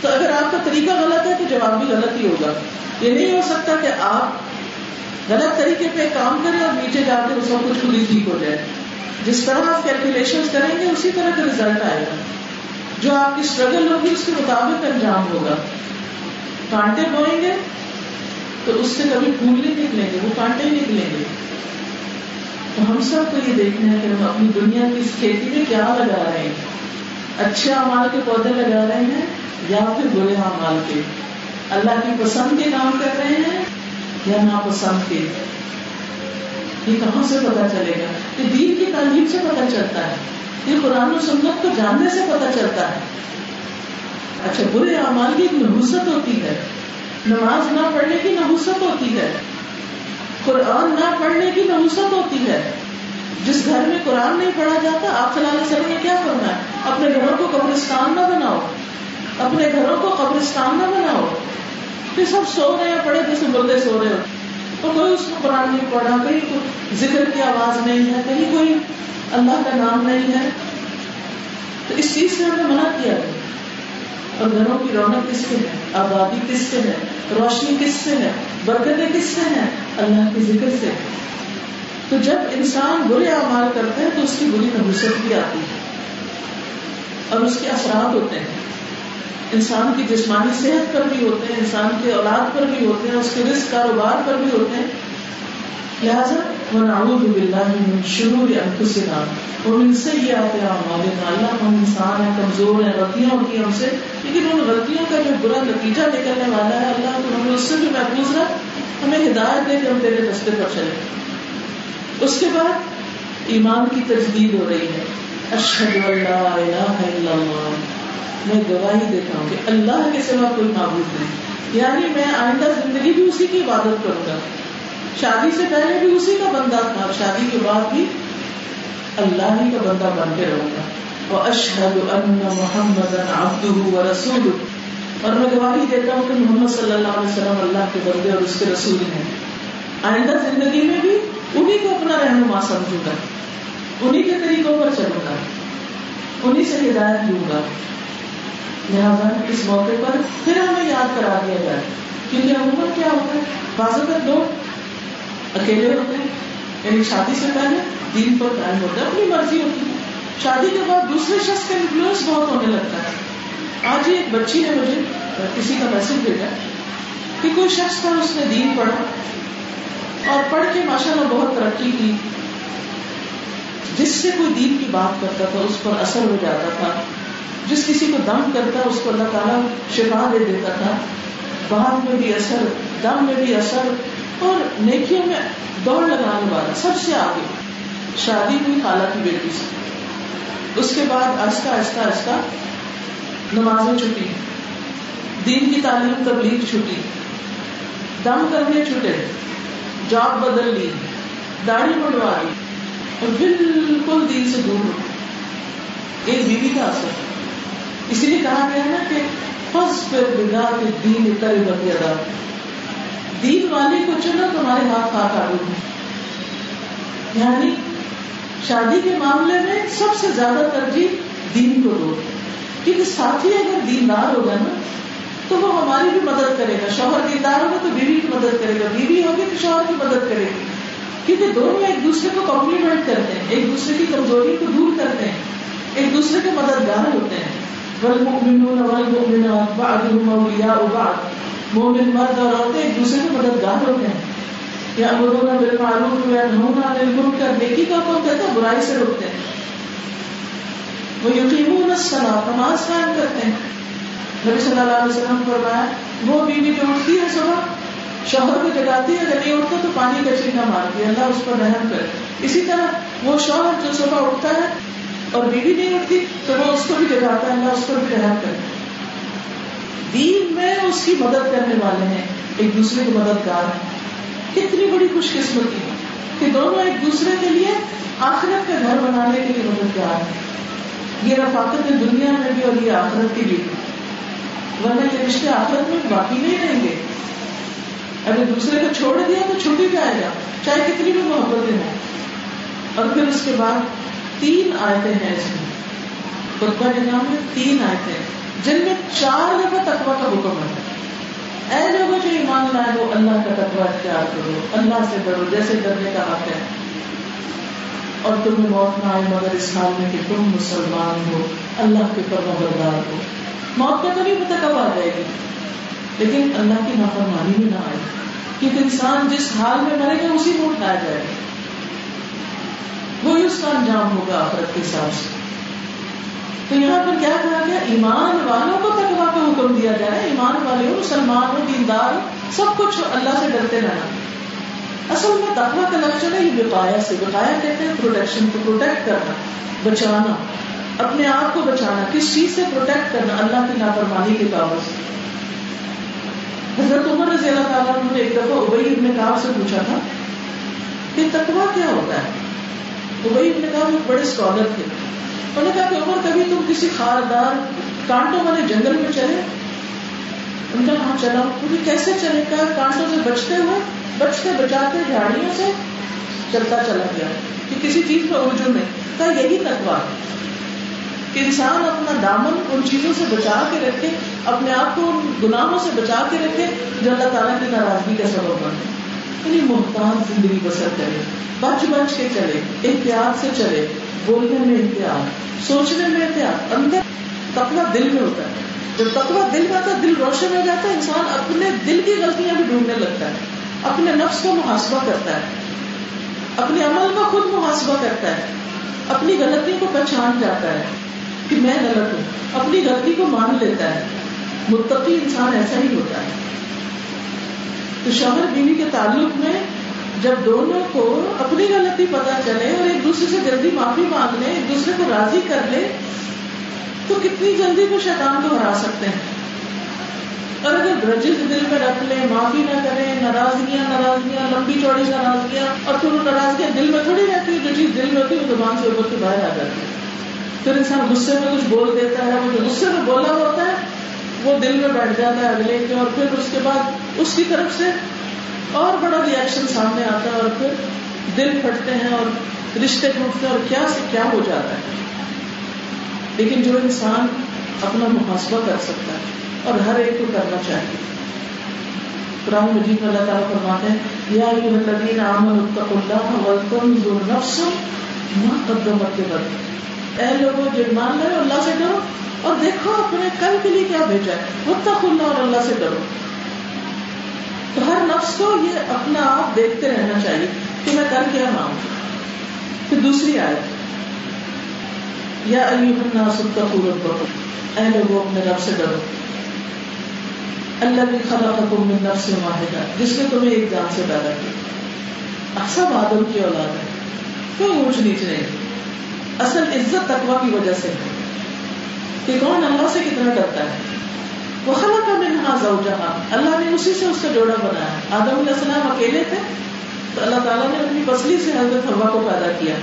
تو اگر آپ کا طریقہ غلط ہے تو جواب بھی غلط ہی ہوگا۔ یہ نہیں ہو سکتا کہ آپ غلط طریقے پہ کام کریں اور نیچے جا کے سب کچھ پوری ٹھیک ہو جائے جس طرح آپ کیلکولیشن کریں گے اسی طرح کا ریزلٹ آئے گا۔ جو آپ کی اسٹرگل ہوگی اس کے مطابق انجام ہوگا۔ کانٹے بوئیں گے تو اس سے کبھی پھول نہیں نکلیں گے، وہ کانٹے نکلیں گے۔ تو ہم سب کو یہ دیکھنا ہے کہ ہم اپنی دنیا کی اس کھیتی میں کیا لگا رہے ہیں۔ اچھے امال کے پودے لگا رہے ہیں یا پھر برے امال کے؟ اللہ کی پسند کے کام کر رہے ہیں یا ناپسند کے؟ یہ کہاں سے پتا چلے گا؟ یہ دین کی تعلیم سے پتا چلتا ہے۔ یہ قرآن و سنت کو جاننے سے پتا چلتا ہے۔ اچھا برے اعمال کی ایک نحوست ہوتی ہے۔ نماز نہ پڑھنے کی نحوست ہوتی ہے۔ قرآن نہ پڑھنے کی نحوست ہوتی ہے۔ جس گھر میں قرآن نہیں پڑھا جاتا، آپ صلی اللہ علیہ وسلم نے کیا کرنا ہے اپنے گھروں کو قبرستان نہ بناؤ۔ اپنے گھروں کو قبرستان نہ بناؤ۔ پھر سب سو رہے ہیں، پڑھے جیسے مردے سو رہے ہو تو کوئی اس کو قرآن نہیں پڑھا کہیں کوئی ذکر کی آواز نہیں ہے، کہیں کوئی اللہ کا نام نہیں ہے۔ تو اس چیز سے ہم نے منع کیا۔ ہے اور گھروں کی رونق کس سے ہے؟ آبادی کس سے ہے؟ روشنی کس سے ہے؟ برکتیں کس سے ہیں؟ اللہ کے ذکر سے۔ تو جب انسان برے اعمال کرتے ہیں تو اس کی بری نبوست بھی آتی ہے اور اس کے اثرات ہوتے ہیں۔ انسان کی جسمانی صحت پر بھی ہوتے ہیں، انسان کے اولاد پر بھی ہوتے ہیں، اس کے رزق کاروبار پر بھی ہوتے ہیں۔ لہٰذا وہ نعوذ باللہ من شرور انفسنا اور ان سے اللہ ہم انسان ہیں، کمزور ہیں، غلطیاں ہوتی ہیں ہم سے، لیکن ان غلطیوں کا جو برا نتیجہ نکلنے والا ہے، اللہ تو ہمیں اس سے بھی محفوظ رکھ، ہمیں ہدایت دے کہ ہم تیرے رستے پر چلے اس کے بعد ایمان کی تجدید ہو رہی ہے۔ اشہد اللہ الہ الا اللہ۔ میں گواہی دیتا ہوں کہ اللہ کے سوا کوئی معبود نہیں۔ یعنی میں آئندہ زندگی بھی اسی کی عبادت کروں گا۔ شادی سے پہلے بھی اسی کا بندہ تھا اور شادی کے بعد بھی اللہ ہی کا بندہ بن کے رہوں گا۔ وہ اشہد ان محمد و رسول اور میں گواہی دیتا ہوں کہ محمد صلی اللہ علیہ وسلم اللہ کے بندے اور اس کے رسول ہیں۔ آئندہ زندگی میں بھی انہیں کو اپنا رہنما سمجھوں گا۔ انہیں کے طریقوں پر چلوں گا۔ انہیں سے ہدایت دوں گا۔ لہٰذا اس موقع پر پھر ہمیں یاد کرا دیا جائے۔ کیونکہ عموماً کیا ہوتا ہے؟ بعض اوقات لوگ اکیلے ہوتے ہیں۔ یعنی شادی سے پہلے دین پر قائم ہوتا ہے اپنی مرضی ہوتی ہے۔ شادی کے بعد دوسرے شخص کا انفلوئنس بہت ہونے لگتا ہے۔ آج ہی ایک بچی نے مجھے کسی کا میسج بھیجا کہ کوئی شخص تھا، اس نے دین پڑھا اور پڑھ کے ماشاء اللہ بہت ترقی کی۔ جس سے کوئی دین کی بات کرتا تھا، اس پر اثر ہو جاتا تھا۔ جس کسی کو دم کرتا، اس کو اللہ تعالیٰ شفا دے دیتا تھا۔ بعد میں بھی اثر، دم میں بھی اثر۔ اور نیکیوں میں دوڑ لگانے والا سب سے آگے شادی ہوئی خالہ کی بیٹی سے۔ اس کے بعد آہستہ آہستہ آہستہ نمازیں چھٹی۔ دین کی تعلیم تبلیغ چھٹی۔ دم کرنے چھٹے۔ جاب بدل لی۔ داڑھی بڑھوا لی۔ اور بالکل دین سے دور ہو۔ ایک بیوی کا اثر۔ اسی لیے کہا گیا نا کہ فس پہ بگا کے دین اتر بتیا دین والے کو چنا تمہارے ہاتھ ہاتھ آ یعنی شادی کے معاملے میں سب سے زیادہ ترجیح دین کو دو۔ کیونکہ ساتھی اگر دیندار ہوگا نا، تو وہ ہماری بھی مدد کرے گا۔ شوہر دیندار ہوگا تو بیوی کی مدد کرے گا۔ بیوی ہوگی تو شوہر کی مدد کرے گی۔ کیونکہ دونوں ایک دوسرے کو کمپلیمنٹ کرتے ہیں، ایک دوسرے کی کمزوری کو دور کرتے ہیں، ایک دوسرے کے مددگار ہوتے ہیں۔ مومن مرد اور عورتیں ایک دوسرے کے مددگار ہوتے ہیں۔ یا امرون بالمعروف یا نہون عن المنکر، نیکی کا حکم دیتے ہیں برائی سے روکتے ہیں۔ وہ یقیمون الصلاۃ نماز قائم کرتے ہیں۔ نبی صلی اللہ علیہ وسلم فرمایا، وہ بیوی جو اٹھتی ہے صبح، شوہر کو جگاتی ہے، اگر نہیں اٹھتا تو پانی کا چھینکا مارتی ہے، اللہ اس پر رحم کرے۔ اسی طرح وہ شوہر جو صبح اٹھتا ہے اور بیوی نہیں اٹھتی، تو وہ اس کو بھی جگاتا ہے، اللہ اس کو بھی رحم کرے۔ دین میں اس کی مدد کرنے والے ہیں، ایک دوسرے کے مددگار ہیں۔ کتنی بڑی خوش قسمتی ہے کہ دونوں ایک دوسرے کے لیے آخرت کا گھر بنانے کے لیے مددگار ہیں۔ یہ رفاقت دنیا میں بھی اور یہ آخرت کے لیے ورنہ یہ رشتے آخرت میں باقی نہیں رہیں گے۔ اگر دوسرے کو چھوڑ دیا تو چھوٹ ہی جائے گا، چاہے کتنی بھی محبتیں ہوں۔ اور پھر اس کے بعد تین آیتیں ہیں اس میں۔ خطبہ نظام میں تین آیتیں جن میں چار دفعہ تقوا کا حکم ہے۔ اے لوگوں جو ایمان لائے وہ اللہ کا تقوا اختیار کرو، اللہ سے ڈرو، جیسے ڈرنے کا حق ہے۔ اور تمہیں موت نہ آئے، مگر اس حال میں کہ تم مسلمان ہو، اللہ کے پر بردار ہو۔ موت کا تو نہیں پتہ کب آ جائے گی لیکن اللہ کی نافرمانی بھی نہ آئے۔ کیونکہ انسان جس حال میں مرے گا، اسی میں اٹھایا جائے گا۔ وہی اس کا انجام ہوگا آخرت کے حساب سے۔ تو یہاں پر کیا کہا گیا؟ ایمان والوں کو تقوا کا حکم دیا جائے، ایمان والے ہو مسلمان ہو دیندار سب کچھ اللہ سے ڈرتے رہنا۔ اصل میں تقوا کا لفظ ہے یہ بقایا سے۔ بقایا کہتے ہیں پروٹیکشن کو پروٹیکٹ کرنا، بچانا، اپنے آپ کو بچانا، کس چیز سے پروٹیکٹ کرنا؟ اللہ کی لاپرواہی کے کاغذ سے۔ حضرت عمر رضی اللہ تعالیٰ نے ایک دفعہ ابئی ابن کاب سے پوچھا تھا کہ تقوا کیا ہوتا ہے؟ ابئی ابن کاب ایک بڑے اسکالر تھے۔ انہوں نے کہا کہ عمر، کبھی تم کسی خاردار کانٹوں والے جنگل میں چلے؟ ان کا ہاں چلا کیونکہ کیسے چلے؟ گا کانٹوں سے بچتے ہوئے، بچتے، بچاتے جھاڑیوں سے چلتا چلا گیا۔ کہ کسی چیز میں ارجن نہیں۔ کہا، یہی تقوا کہ انسان اپنا دامن ان چیزوں سے بچا کے رکھے، اپنے آپ کو ان گناہوں سے بچا کے رکھے، جو اللہ تعالیٰ کی ناراضگی کا سبب بنے۔ یعنی محتاط زندگی بسر کرے، بچ بچ کے چلے، احتیاط سے چلے، بولنے میں احتیاط، سوچنے میں احتیاط، اندر تقوا دل میں ہوتا ہے۔ جب تقوا دل میں آتا ہے، دل روشن ہو جاتا ہے، انسان اپنے دل کی غلطیاں بھی ڈھونڈنے لگتا ہے، اپنے نفس کو محاسبہ کرتا ہے، اپنے عمل کا خود محاسبہ کرتا ہے، اپنی غلطی کو پہچان جاتا ہے کہ میں غلط ہوں، اپنی غلطی کو مان لیتا ہے۔ متقی انسان ایسا ہی ہوتا ہے۔ تو شوہر بیوی کے تعلق میں جب دونوں کو اپنی غلطی پتا چلے اور ایک دوسرے سے جلدی معافی مانگ لے، ایک دوسرے کو راضی کر لے، تو کتنی جلدی وہ شیطان کو ہرا سکتے ہیں۔ اور اگر برجز دل میں رکھ لیں معافی نہ کریں ناراضگیاں ناراضگیاں، لمبی چوڑی ناراضگیاں، اور پھر وہ ناراضگیاں دل میں تھوڑی رہتی ہے، جو چیز دل میں ہوتی ہے، وہ زبان سے اوپر سے باہر آ جاتی ہے۔ پھر انسان غصے میں کچھ بول دیتا ہے، وہ جو غصے میں بولا ہوتا ہے وہ دل میں بیٹھ جاتا ہے اگلے کے اور پھر اس کے بعد اس کی طرف سے اور بڑا ریئیکشن سامنے آتا ہے اور پھر دل پھٹتے ہیں اور رشتے ٹوٹتے ہیں اور کیا سے کیا ہو جاتا ہے۔ لیکن جو انسان اپنا محاسبہ کر سکتا ہے اور ہر ایک کو کرنا چاہیے۔ قرآن مجید میں اللہ تعالیٰ فرماتے ہیں، یا ایوہ الذین آمنوا اتقوا اللہ ولتنظر نفس ما قدمت لغد اے لوگوں جو ایمان لائے اللہ سے ڈرو اور دیکھو اپنے کل کے لیے کیا بھیجا ہے؟ واتقوا اللہ اور اللہ سے ڈرو۔ تو ہر نفس کو یہ اپنا آپ دیکھتے رہنا چاہیے کہ میں کر کیا ماؤں پھر دوسری آئے یا الناس اتقوا ربکم۔ اے لوگوں اپنے رب سے ڈرو۔ اللہ بھی خلقکم من نفس واحدہ۔ جس نے تمہیں ایک جان سے پیدا کیا۔ سب آدم کی اولاد ہے۔ کوئی اونچ نیچ نہیں۔ اصل عزت تقوی کی وجہ سے ہے۔ کہ کون اللہ سے کتنا ڈرتا ہے؟ وہ خلق منہا زوجہا اللہ نے اسی سے اس کا جوڑا بنایا۔ آدم علیہ السلام اکیلے تھے، تو اللہ تعالیٰ نے اپنی پسلی سے حضرت ہوا کو پیدا کیا،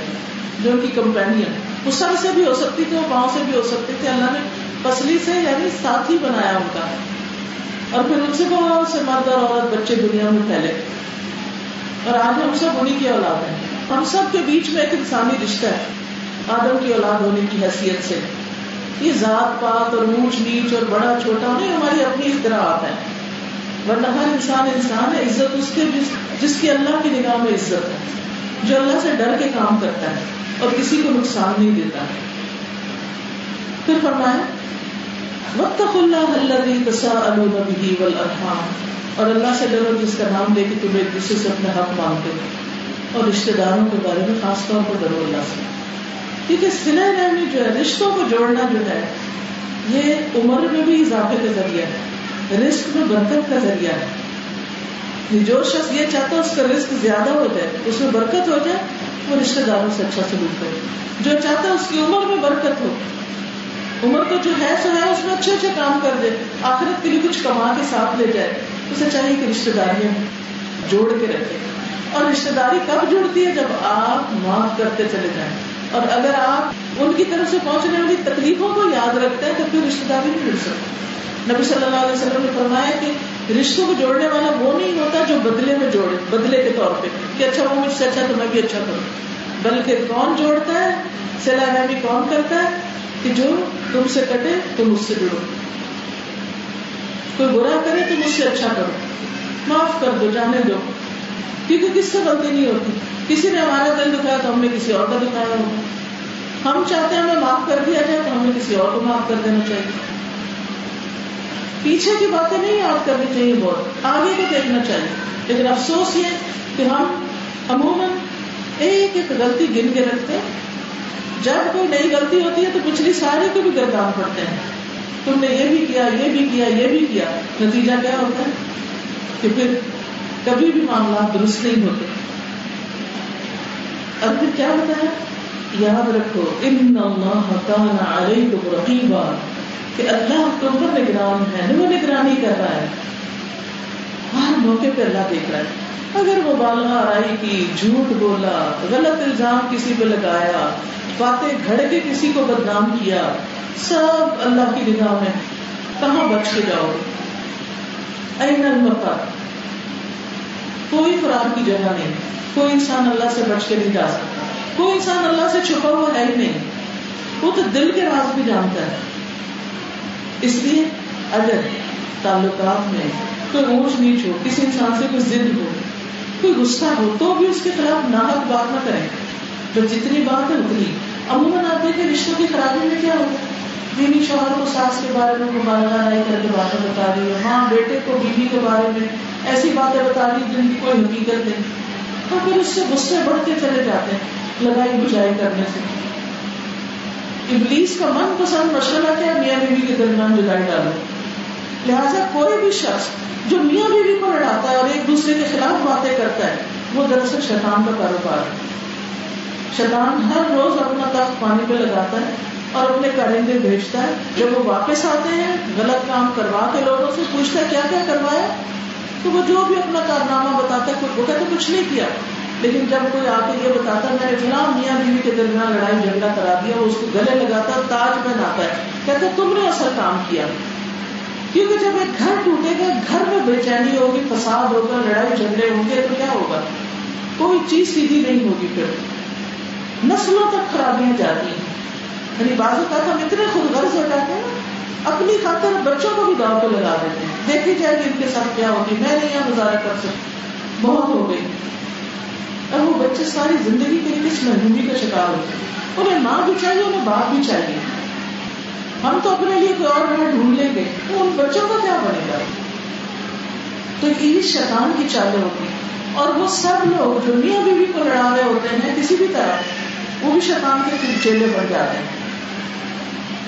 جو ان کی کمپینین۔ وہ سر سے بھی ہو سکتی تھی اور پاؤں سے بھی ہو سکتی تھی، اللہ نے پسلی سے یعنی ساتھی بنایا ان کا۔ اور پھر ان سے بہت سے مرد اور عورت بچے دنیا میں پھیلے۔ اور آج ہم سب انہیں کی اولاد ہیں۔ ہم سب کے بیچ میں ایک انسانی رشتہ ہے، آدم کی اولاد ہونے کی حیثیت سے۔ یہ ذات پات اور اونچ نیچ اور بڑا چھوٹا نہیں ہماری اپنی اختراعات ہیں۔ ورنہ ہر انسان انسان ہے عزت اس کے جس, جس کی اللہ کی نگاہ میں عزت ہے جو اللہ سے ڈر کے کام کرتا ہے اور کسی کو نقصان نہیں دیتا۔ پھر فرمایا وقت اللہ اللہ تساءلون والارحام اور اللہ سے ڈرو جس کا نام لے کے تم ایک دوسرے سے اپنے حق مانگتے اور رشتے داروں کے بارے میں خاص طور پر ڈرو اللہ سے۔ کیونکہ سلے رحمی جو ہے، رشتوں کو جوڑنا جو ہے، یہ عمر میں بھی اضافے کا ذریعہ ہے۔ رسک میں برکت کا ذریعہ ہے۔ جو شخص یہ چاہتا ہے، اس کا رسک زیادہ ہو جائے، اس میں برکت ہو جائے، وہ رشتے داروں سے اچھا سلوک کرے۔ جو چاہتا ہے، اس کی عمر میں برکت ہو۔ عمر کو جو ہے، سو ہے، اس میں اچھے اچھے کام کر دے۔ آخرت کے لیے کچھ کما کے ساتھ لے جائے۔ اسے چاہیے کہ رشتے داریاں جوڑ کے رکھے۔ اور رشتے داری کب جڑتی ہے؟ جب آپ معاف کرتے چلے جائیں۔ اور اگر آپ ان کی طرف سے پہنچنے والی تکلیفوں کو یاد رکھتے ہیں، تو پھر رشتے داری نہیں جڑ سکتی نبی صلی اللہ علیہ وسلم نے فرمایا کہ رشتوں کو جوڑنے والا وہ نہیں ہوتا جو بدلے میں جوڑے، بدلے کے طور پہ کہ اچھا وہ مجھ سے اچھا تو میں بھی اچھا کروں۔ بلکہ کون جوڑتا ہے؟ سلا رحمی کون کرتا ہے؟ کہ جو تم سے کٹے، تم اس سے جڑو۔ کوئی برا کرے تو مجھ سے اچھا کرو۔ معاف کر دو، جانے دو۔ کیونکہ کس سے غلطی نہیں ہوتی؟ کسی نے ہمارا دل دکھایا تو ہم نے کسی اور کا دکھایا ہوگا۔ ہم چاہتے ہیں ہمیں معاف کر دیا جائے تو ہمیں کسی اور کو معاف کر دینا چاہیے۔ پیچھے کی باتیں نہیں یاد کرنی چاہیے بہت۔ آگے کو دیکھنا چاہیے۔ لیکن افسوس یہ کہ ہم عموماً ایک ایک غلطی گن کے رکھتے ہیں۔ جب کوئی نئی غلطی ہوتی ہے تو پچھلی ساری کو بھی گردان پڑتے ہیں۔ تم نے یہ بھی کیا، یہ بھی کیا، یہ بھی کیا۔ نتیجہ کیا ہوتا ہے؟ کہ پھر کبھی بھی معاملات درست نہیں ہوتے۔ اب پھر کیا ہوتا ہے؟ یاد رکھو، ان اللہ کان علیکم رقیبا، کہ اللہ تم پر نگران ہے وہ نگرانی کر رہا ہے۔ ہر موقع پہ اللہ دیکھ رہا ہے۔ اگر وہ بالغ آرائی کی جھوٹ بولا، غلط الزام کسی پہ لگایا، باتیں گھڑ کے کسی کو بدنام کیا، سب اللہ کی نگاہ میں، کہاں بچ کے جاؤ؟ این المتا کوئی فرار کی جگہ نہیں، کوئی انسان اللہ سے بچ کے نہیں جا سکتا۔ کوئی انسان اللہ سے چھپا ہوا ہے ہی نہیں۔ وہ تو دل کے راز بھی جانتا ہے۔ اس لیے اگر تعلقات میں کوئی اونچ نیچ ہو کسی انسان سے کوئی ضد ہو، کوئی غصہ ہو، تو بھی اس کے خلاف ناحک بات نہ کریں۔ جو جتنی بات ہے اتنی۔ عموماً آپ دیکھیں رشتوں کی خرابی میں کیا ہوتا ہے؟ بیوی شوہر کو ساس کے بارے میں مبالغہ نہیں کر کے باتیں بتا رہی ہے۔ ماں بیٹے کو بیوی کے بارے میں ایسی باتیں بتا رہی جن کی کوئی حقیقت نہیں۔ تو پھر اس سے غصے بڑھتے چلے جاتے ہیں لڑائی بجائی کرنے سے۔ ابلیس کا من پسند مشغلہ کیا میاں بیوی کے درمیان جدائی ڈالو۔ لہٰذا کوئی بھی شخص جو میاں بیوی کو لڑاتا ہے اور ایک دوسرے کے خلاف باتیں کرتا ہے، وہ دراصل شیطان کا کاروبار ہے۔ شیطان ہر روز اپنا تخت پانی پہ لگاتا ہے اور اپنے کرندے بھیجتا ہے۔ جب وہ واپس آتے ہیں، غلط کام کروا کے لوگوں سے پوچھتا ہے، کیا کیا کروایا؟ تو وہ جو بھی اپنا کارنامہ بتاتا ہے وہ کہتے کچھ نہیں کیا۔ لیکن جب کوئی آ کے یہ بتاتا میں نے فلاں میاں بیوی کے درمیان لڑائی جھگڑا کرا دیا، وہ اس کو گلے لگاتا، تاج پہناتا ہے۔ کہتے تم نے اصل کام کیا۔ کیونکہ جب ایک گھر ٹوٹے گا، گھر میں بے چینی ہوگی، فساد ہوگا، لڑائی جھگڑے ہوں گے، تو کیا ہوگا؟ کوئی چیز سیدھی نہیں ہوگی پھر۔ نسلوں تک خرابیاں جاتی ہیں۔ یعنی بازو کا ہم اتنے خود غرض ہو جاتے ہیں، اپنی خاطر بچوں کو بھی گاؤں کو لگا دیتے ہیں۔ دیکھی جائے گی ان کے ساتھ کیا ہوگی میں نہیں یہاں گزارا کر سکتی۔ بہت ہو گئی۔ اب وہ بچے ساری زندگی کے لیے کس محرومی کا شکار ہوتے ہیں۔ انہیں ماں بھی چاہیے، انہیں باپ بھی چاہیے۔ ہم تو اپنے لیے کوئی اور گھر ڈھونڈ لیں گے۔ تو ان بچوں کا کیا بنے گا؟ تو یہ شیطان کی چالیں ہوتی ہیں اور وہ سب لوگ جو میاں بیوی کو لڑا رہے ہوتے ہیں کسی بھی طرح، وہ بھی شیطان کے چیلے بڑھ جاتے ہیں۔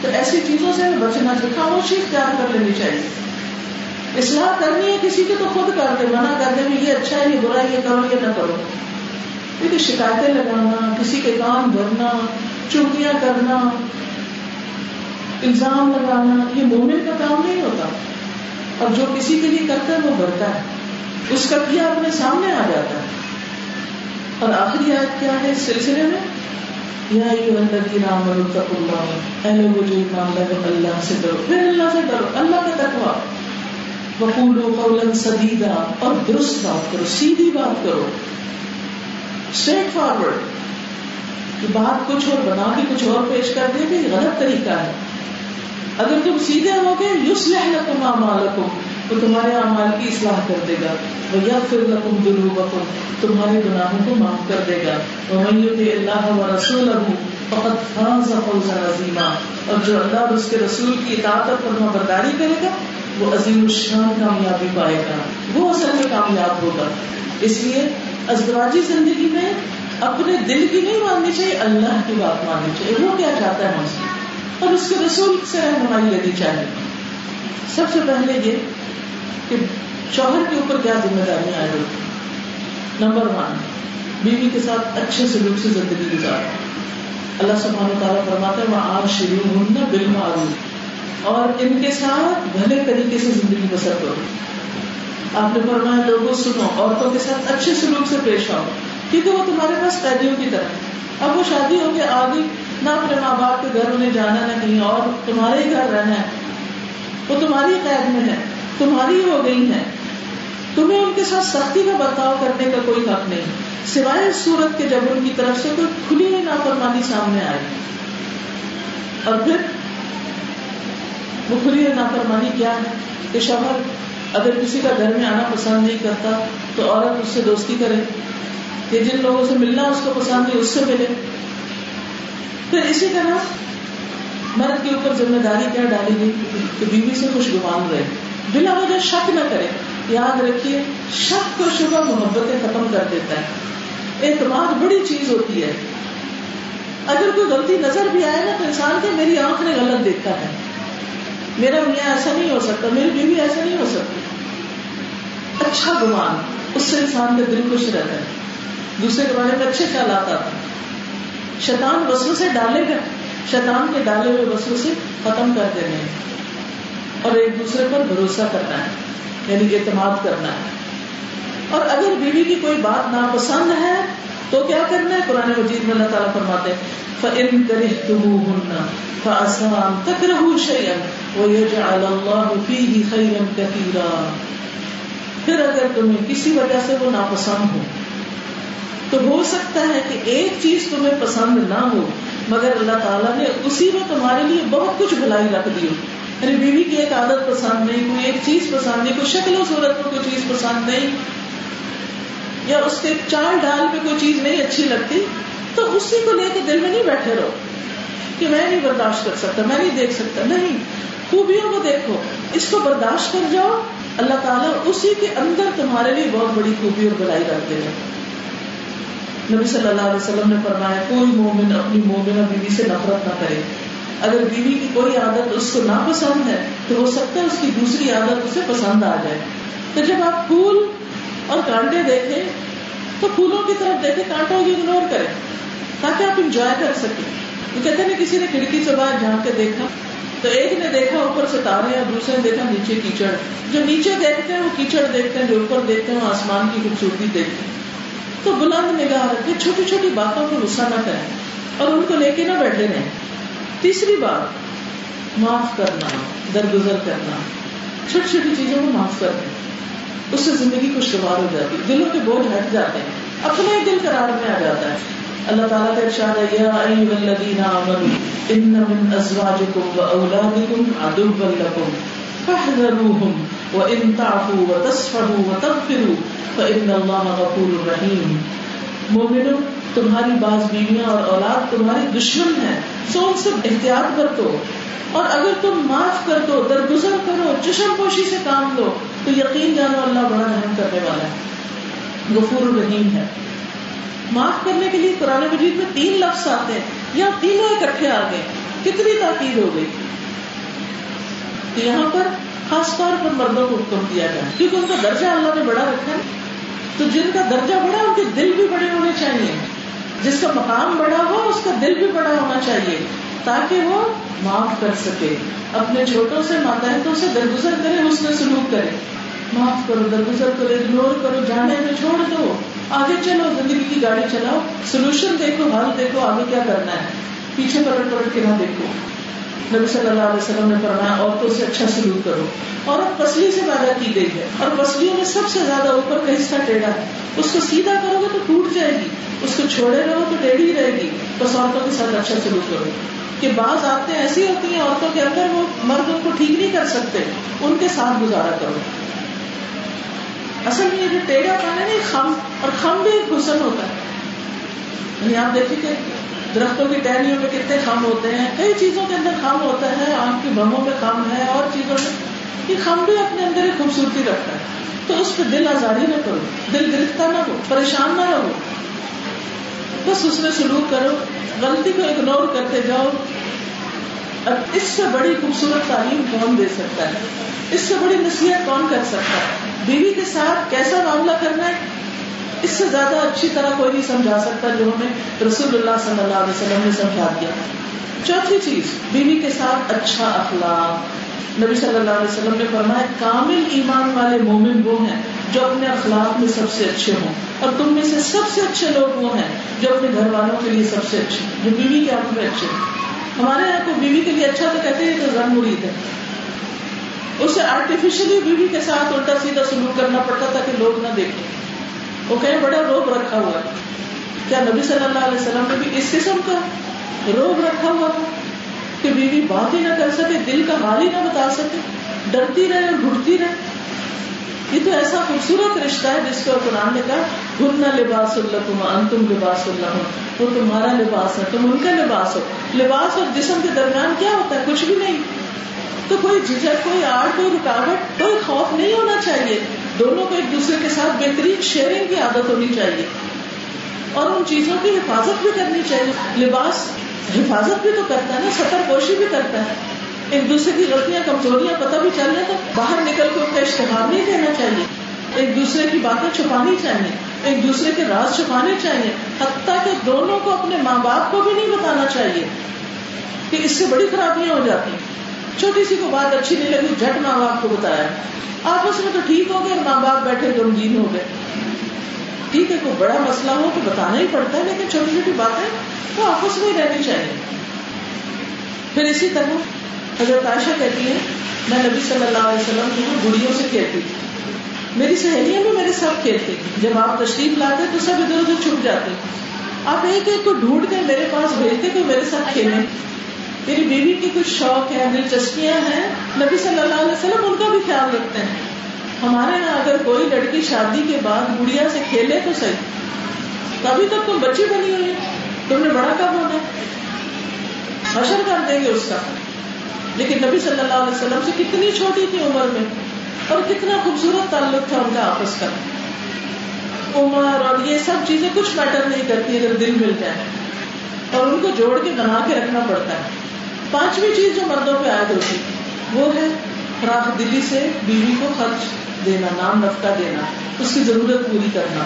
تو ایسی چیزوں سے بچنا چاہیے خاموشی اختیار کر لینی چاہیے۔ اصلاح کرنی ہے کسی کی تو خود کر دے، منع کر دے یہ اچھا ہے، یہ برا یہ کرو، یہ نہ کرو۔ کیونکہ شکایتیں لگانا، کسی کے کام بھرنا چوٹیاں کرنا، الزام لگانا، یہ مومن کا کام نہیں ہوتا۔ اور جو کسی کے لیے کرتا ہے، وہ بھرتا ہے۔ اس کا کیا اپنے سامنے آ جاتا ہے۔ اور آخری یاد کیا ہے اس سلسلے میں؟ یا اللہ۔ سے ڈرو۔ پھر اللہ سے ڈرو۔ اللہ کا تقوا بقول قولا سدیدہ اور درست بات کرو، سیدھی بات کرو۔ اسٹریٹ فارورڈ کہ بات کچھ اور بنا کے کچھ اور پیش کر دے یہ غلط طریقہ ہے۔ اگر تم سیدھے ہو گے یوس لکم اعمالکم، تو تمہارے اعمال کی اصلاح کر دے گا۔ یا پھر لکم ذنوبکم تمہارے گناہوں کو معاف کر دے گا۔ ومن یطع اللہ ورسولہ فقد فاز فوزا عظیما اور جو اللہ اور اس کے رسول کی اطاعت اور فرما برداری کرے گا وہ عظیم الشان کامیابی پائے گا۔ وہ اصل میں کامیاب ہوگا۔ اس لیے ازدواجی زندگی میں اپنے دل کی نہیں ماننی چاہیے، اللہ کی بات ماننی چاہیے۔ وہ کیا چاہتا ہے ہم سے اور اس کے رسول سے رہنمائی لینی چاہیے۔ سب سے پہلے یہ کہ شوہر کے اوپر کیا ذمہ داریاں آئے ہوتی نمبر ون، بیوی کے ساتھ اچھے سلوک سے زندگی گزار اللہ سبحانہ تعالیٰ فرماتا ہے وہ آج شروع ہوں بالمعروف۔ اور ان کے ساتھ بھلے طریقے سے زندگی بسر کرو۔ آپ نے فرمایا، لوگوں سنو، عورتوں کے ساتھ اچھے سلوک سے پیش آؤ، کیونکہ وہ تمہارے پاس قیدیوں کی طرح اب وہ شادی ہو کے آگے نہ اپنے ماں باپ کے گھر انہیں جانا نہ کہیں، اور تمہارے ہی گھر رہنا ہے۔ وہ تمہاری قید میں ہے، تمہاری ہو گئی ہے تمہیں ان کے ساتھ سختی کا برتاؤ کرنے کا کوئی حق نہیں۔ سوائے اس صورت کے جب ان کی طرف سے کوئی کھلی ہوئی نافرمانی سامنے آئے۔ اور پھر وہ کھلی ہوئی نافرمانی کیا ہے؟ کہ شوہر اگر کسی کا گھر میں آنا پسند نہیں کرتا تو عورت اس سے دوستی کرے، کہ جن لوگوں سے ملنا اس کو پسند ہے اس سے ملے۔ پھر اسی طرح مرد کے اوپر ذمہ داری کیا ڈالی گئی؟ کہ بیوی سے خوش گمان رہے۔ بلا وجہ شک نہ کرے۔ یاد رکھیے، شک کو شبہ محبتیں ختم کر دیتا ہے۔ اعتماد بڑی چیز ہوتی ہے۔ اگر کوئی غلطی نظر بھی آئے نا تو انسان کے میری آنکھ نے غلط دیکھا ہے۔ میرا میاں ایسا نہیں ہو سکتا، میری بیوی ایسا نہیں ہو سکتی۔ اچھا گمان، اس سے انسان کا دل خوش رہتا ہے۔ دوسرے کے بارے میں اچھے خیال آتا تھا شیطان وسو سے ڈالے گا۔ شیطان کے ڈالے ہوئے وسو سے ختم کر دینے۔ اور ایک دوسرے پر بھروسہ کرنا ہے یعنی اعتماد کرنا ہے۔ اور اگر بیوی کی کوئی بات ناپسند ہے تو کیا کرنا ہے؟ قرآن مجید میں اللہ تعالیٰ فرماتے فَإِن كَرِهْتُمُوهُنَّ فَعَسَىٰ أَن تَكْرَهُوا شَيْئًا وَيَجْعَلَ اللَّهُ فِيهِ خَيْرًا كَثِيرًا۔ پھر اگر تمہیں کسی وجہ سے وہ ناپسند ہو، تو ہو سکتا ہے کہ ایک چیز تمہیں پسند نہ ہو، مگر اللہ تعالیٰ نے اسی میں تمہارے لیے بہت کچھ بھلائی رکھ دی یعنی بیوی کی ایک عادت پسند نہیں، کوئی ایک چیز پسند نہیں، کوئی شکل و صورت میں کوئی چیز پسند نہیں یا اس کے چال ڈال پہ کوئی چیز نہیں اچھی لگتی، تو اسی کو لے کے دل میں نہیں بیٹھے رہو کہ میں نہیں برداشت کر سکتا، میں نہیں دیکھ سکتا۔ نہیں، خوبیوں کو دیکھو، اس کو برداشت کر جاؤ۔ اللہ تعالیٰ اسی کے اندر تمہارے لیے بہت بڑی خوبی اور بلائی رکھ دے گا۔ نبی صلی اللہ علیہ وسلم نے فرمایا، کوئی مومن اپنی مومن بیوی سے نفرت نہ کرے۔ اگر بیوی کی کوئی عادت اس کو ناپسند ہے، تو ہو سکتا ہے اس کی دوسری عادت اسے پسند آ جائے۔ تو جب آپ پھول اور کانٹے دیکھیں تو پھولوں کی طرف دیکھیں کانٹوں کو اگنور کریں تاکہ آپ انجوائے کر سکیں۔ وہ کہتے ہیں کسی نے کھڑکی سے باہر جھانک کے دیکھا تو ایک نے دیکھا اوپر ستارے اور دوسرے نے دیکھا نیچے کیچڑ۔ جو نیچے دیکھتے ہیں وہ کیچڑ دیکھتے ہیں، جو اوپر دیکھتے ہیں وہ آسمان کی خوبصورتی دیکھتے ہیں۔ تو بلند نگاہ رکھے، چھوٹی چھوٹی باتوں کو غصہ نہ کریں اور ان کو لے کے نہ بیٹھے رہیں۔ تیسری بات، معاف کرنا، درگزر کرنا۔ چھوٹی چھوٹی چیزوں کو معاف کر دیں اس سے زندگی خوشگوار ہو جاتی ہے۔ دلوں کے بوجھ ہٹ جاتے ہیں۔ اپنے دل قرار میں آ جاتا ہے۔ اللہ تعالیٰ کا ارشاد ہے، یا ایھا الذین آمنوا، ان من ازواجکم واولادکم عدوا لکم، فاحذروہم وان تعفوا وتصفحوا وتغفروا، فان اللہ غفور رحیم۔ مومنوں تمہاری بعض بیویاں اور اولاد تمہاری دشمن ہے سو ان سے احتیاط کر دو اور اگر تم معاف کر دو درگزر کرو، چشم پوشی سے کام لو، تو یقین جانو اللہ بڑا رحم کرنے والا ہے۔ غفور الرحیم ہے۔ معاف کرنے کے لیے قرآن مجید میں تین لفظ آتے ہیں۔ یا تینوں اکٹھے آ گئے۔ کتنی تاکید ہو گئی۔ تو یہاں پر خاص طور پر مردوں کو حکم دیا جائے کیونکہ ان کا درجہ اللہ نے بڑا رکھا ہے۔ تو جن کا درجہ بڑا، ان کے دل بھی بڑے ہونے چاہیے۔ جس کا مقام بڑا ہو، اس کا دل بھی بڑا ہونا چاہیے، تاکہ وہ معاف کر سکے۔ اپنے چھوٹوں سے، ماتحتوں سے درگزر کرے اس میں سلوک کرے۔ معاف کرو، درگزر کرو اگنور کرو، جانے میں چھوڑ دو۔ آگے چلو، زندگی کی گاڑی چلاؤ۔ سولوشن دیکھو، حل دیکھو، آگے کیا کرنا ہے۔ پیچھے پلٹ پلٹ کے نہ دیکھو۔ نبی صلی اللہ علیہ وسلم نے فرمایا، عورتوں سے اچھا سلوک کرو۔ عورت پسلی سے پیدا کی گئی ہے اور پسلیوں میں سب سے زیادہ اوپر کا حصہ ٹیڑھا ہے۔ اس کو سیدھا کرو گے تو ٹوٹ جائے گی۔ اس کو چھوڑے رہو تو ٹیڑھی رہے گی۔ بس عورتوں کے ساتھ اچھا سلوک کرو۔ کہ بعض عادتیں ایسی ہوتی ہیں عورتوں کے اندر وہ مرد ان کو ٹھیک نہیں کر سکتے، ان کے ساتھ گزارا کرو۔ اصل میں یہ جو ٹیڑھا پانا نہیں خم، اور خم بھی ایک حسن ہوتا ہے۔ یعنی آپ دیکھیں کہ درختوں کی ٹہنیوں میں کتنے خم ہوتے ہیں؟ کئی چیزوں کے اندر خم ہوتا ہے، آنکھ کی بموں میں خم ہے اور چیزوں میں یہ خم بھی اپنے اندر ایک خوبصورتی رکھتا ہے۔ تو اس پہ دل آزادی نہ کرو، دل گرفتا نہ ہو، پریشان نہ رہو۔ بس اس میں سلوک کرو، غلطی کو اگنور کرتے جاؤ۔ اب اس سے بڑی خوبصورت تعلیم کون دے سکتا ہے؟ اس سے بڑی نصیحت کون کر سکتا ہے؟ بیوی کے ساتھ کیسا معاملہ کرنا ہے؟ اس سے زیادہ اچھی طرح کوئی نہیں سمجھا سکتا جو ہمیں رسول اللہ صلی اللہ علیہ وسلم نے سمجھا دیا۔ چوتھی چیز، بیوی کے ساتھ اچھا اخلاق۔ نبی صلی اللہ علیہ وسلم نے فرمایا، کامل ایمان والے مومن وہ ہیں جو اپنے اخلاق میں سب سے اچھے ہوں۔ اور تم میں سے سب سے اچھے لوگ وہ ہیں جو اپنے گھر والوں کے لیے سب سے اچھے جو بیوی کے ہاتھ میں اچھے ہیں۔ ہمارے یہاں کو بیوی کے لیے اچھا تو کہتے ہیں تو رنگ مرید ہے۔ اسے آرٹیفیشلی بیوی کے ساتھ الٹا سیدھا سلوک کرنا پڑتا تھا کہ لوگ نہ دیکھیں۔ وہ کہیں بڑا روب رکھا ہوا کیا نبی صلی اللہ علیہ وسلم نے بھی اس قسم کا روب رکھا ہوا تھا کہ بیوی بات ہی نہ کر سکے، دل کا حال ہی نہ بتا سکے، ڈرتی رہے اور گھٹتی رہے؟ یہ تو ایسا خوبصورت رشتہ ہے جس کو قرآن نے کہا گھرنا لباس اللہ تم ان تم لباس اللہ وہ تمہارا لباس ہے، تم ان کا لباس ہو۔ لباس اور جسم کے درمیان کیا ہوتا ہے؟ کچھ بھی نہیں۔ تو کوئی جھجک کوئی آڑ، کوئی رکاوٹ، کوئی خوف نہیں ہونا چاہیے۔ دونوں کو ایک دوسرے کے ساتھ بہترین شیئرنگ کی عادت ہونی چاہیے اور ان چیزوں کی حفاظت بھی کرنی چاہیے۔ لباس حفاظت بھی تو کرتا ہے نا، سطر پوشی بھی کرتا ہے۔ ایک دوسرے کی غلطیاں، کمزوریاں پتہ بھی چل رہے تو باہر نکل کے ان کا اشتہار نہیں دینا چاہیے۔ ایک دوسرے کی باتیں چھپانی چاہیے۔ ایک دوسرے کے راز چھپانے چاہیے۔ حتیٰ کہ دونوں کو اپنے ماں باپ کو بھی نہیں بتانا چاہیے کہ اس سے بڑی خرابیاں ہو جاتی چھوٹی سی کو بات اچھی نہیں لگی، جھٹ ماں باپ کو بتایا۔ آپس میں تو ٹھیک ہو گئے، ماں باپ بیٹھے غمگین ہو گئے۔ ٹھیک ہے، کوئی بڑا مسئلہ ہو تو بتانا ہی پڑتا ہے، لیکن چھوٹی چھوٹی باتیں تو آپس میں ہی رہنی چاہیے۔ پھر اسی طرح حضرت عائشہ کہتی ہے میں نبی صلی اللہ علیہ وسلم کی گڑیوں سے کھیلتی تھی میری سہیلیاں بھی میرے ساتھ کھیلتی جب آپ تشریف لاتے تو سب ادھر ادھر چھپ جاتے آپ ایک ایک کو ڈھونڈ کے میرے پاس بھیجتے تو میرے ساتھ کھیلے میری بیوی کی کچھ شوق ہے دلچسپیاں ہیں۔ نبی صلی اللہ علیہ وسلم ان کا بھی خیال رکھتے ہیں۔ ہمارے یہاں اگر کوئی لڑکی شادی کے بعد گڑیا سے کھیلے تو صحیح۔ ابھی تک تم بچی بنی ہوئی تم نے بڑا کام ہونا حشر کر دیں گے اس کا۔ لیکن نبی صلی اللہ علیہ وسلم سے کتنی چھوٹی تھی عمر میں۔ اور کتنا خوبصورت تعلق تھا ان کا آپس کا۔ عمر اور یہ سب چیزیں کچھ میٹر نہیں کرتی، اگر دل مل جائے۔ اور ان کو جوڑ کے بنا کے رکھنا پڑتا ہے۔ پانچویں چیز جو مردوں پہ عائد ہوتی وہ ہے راہ دلی سے بیوی کو خرچ دینا، نام نفقہ دینا، اس کی ضرورت پوری کرنا۔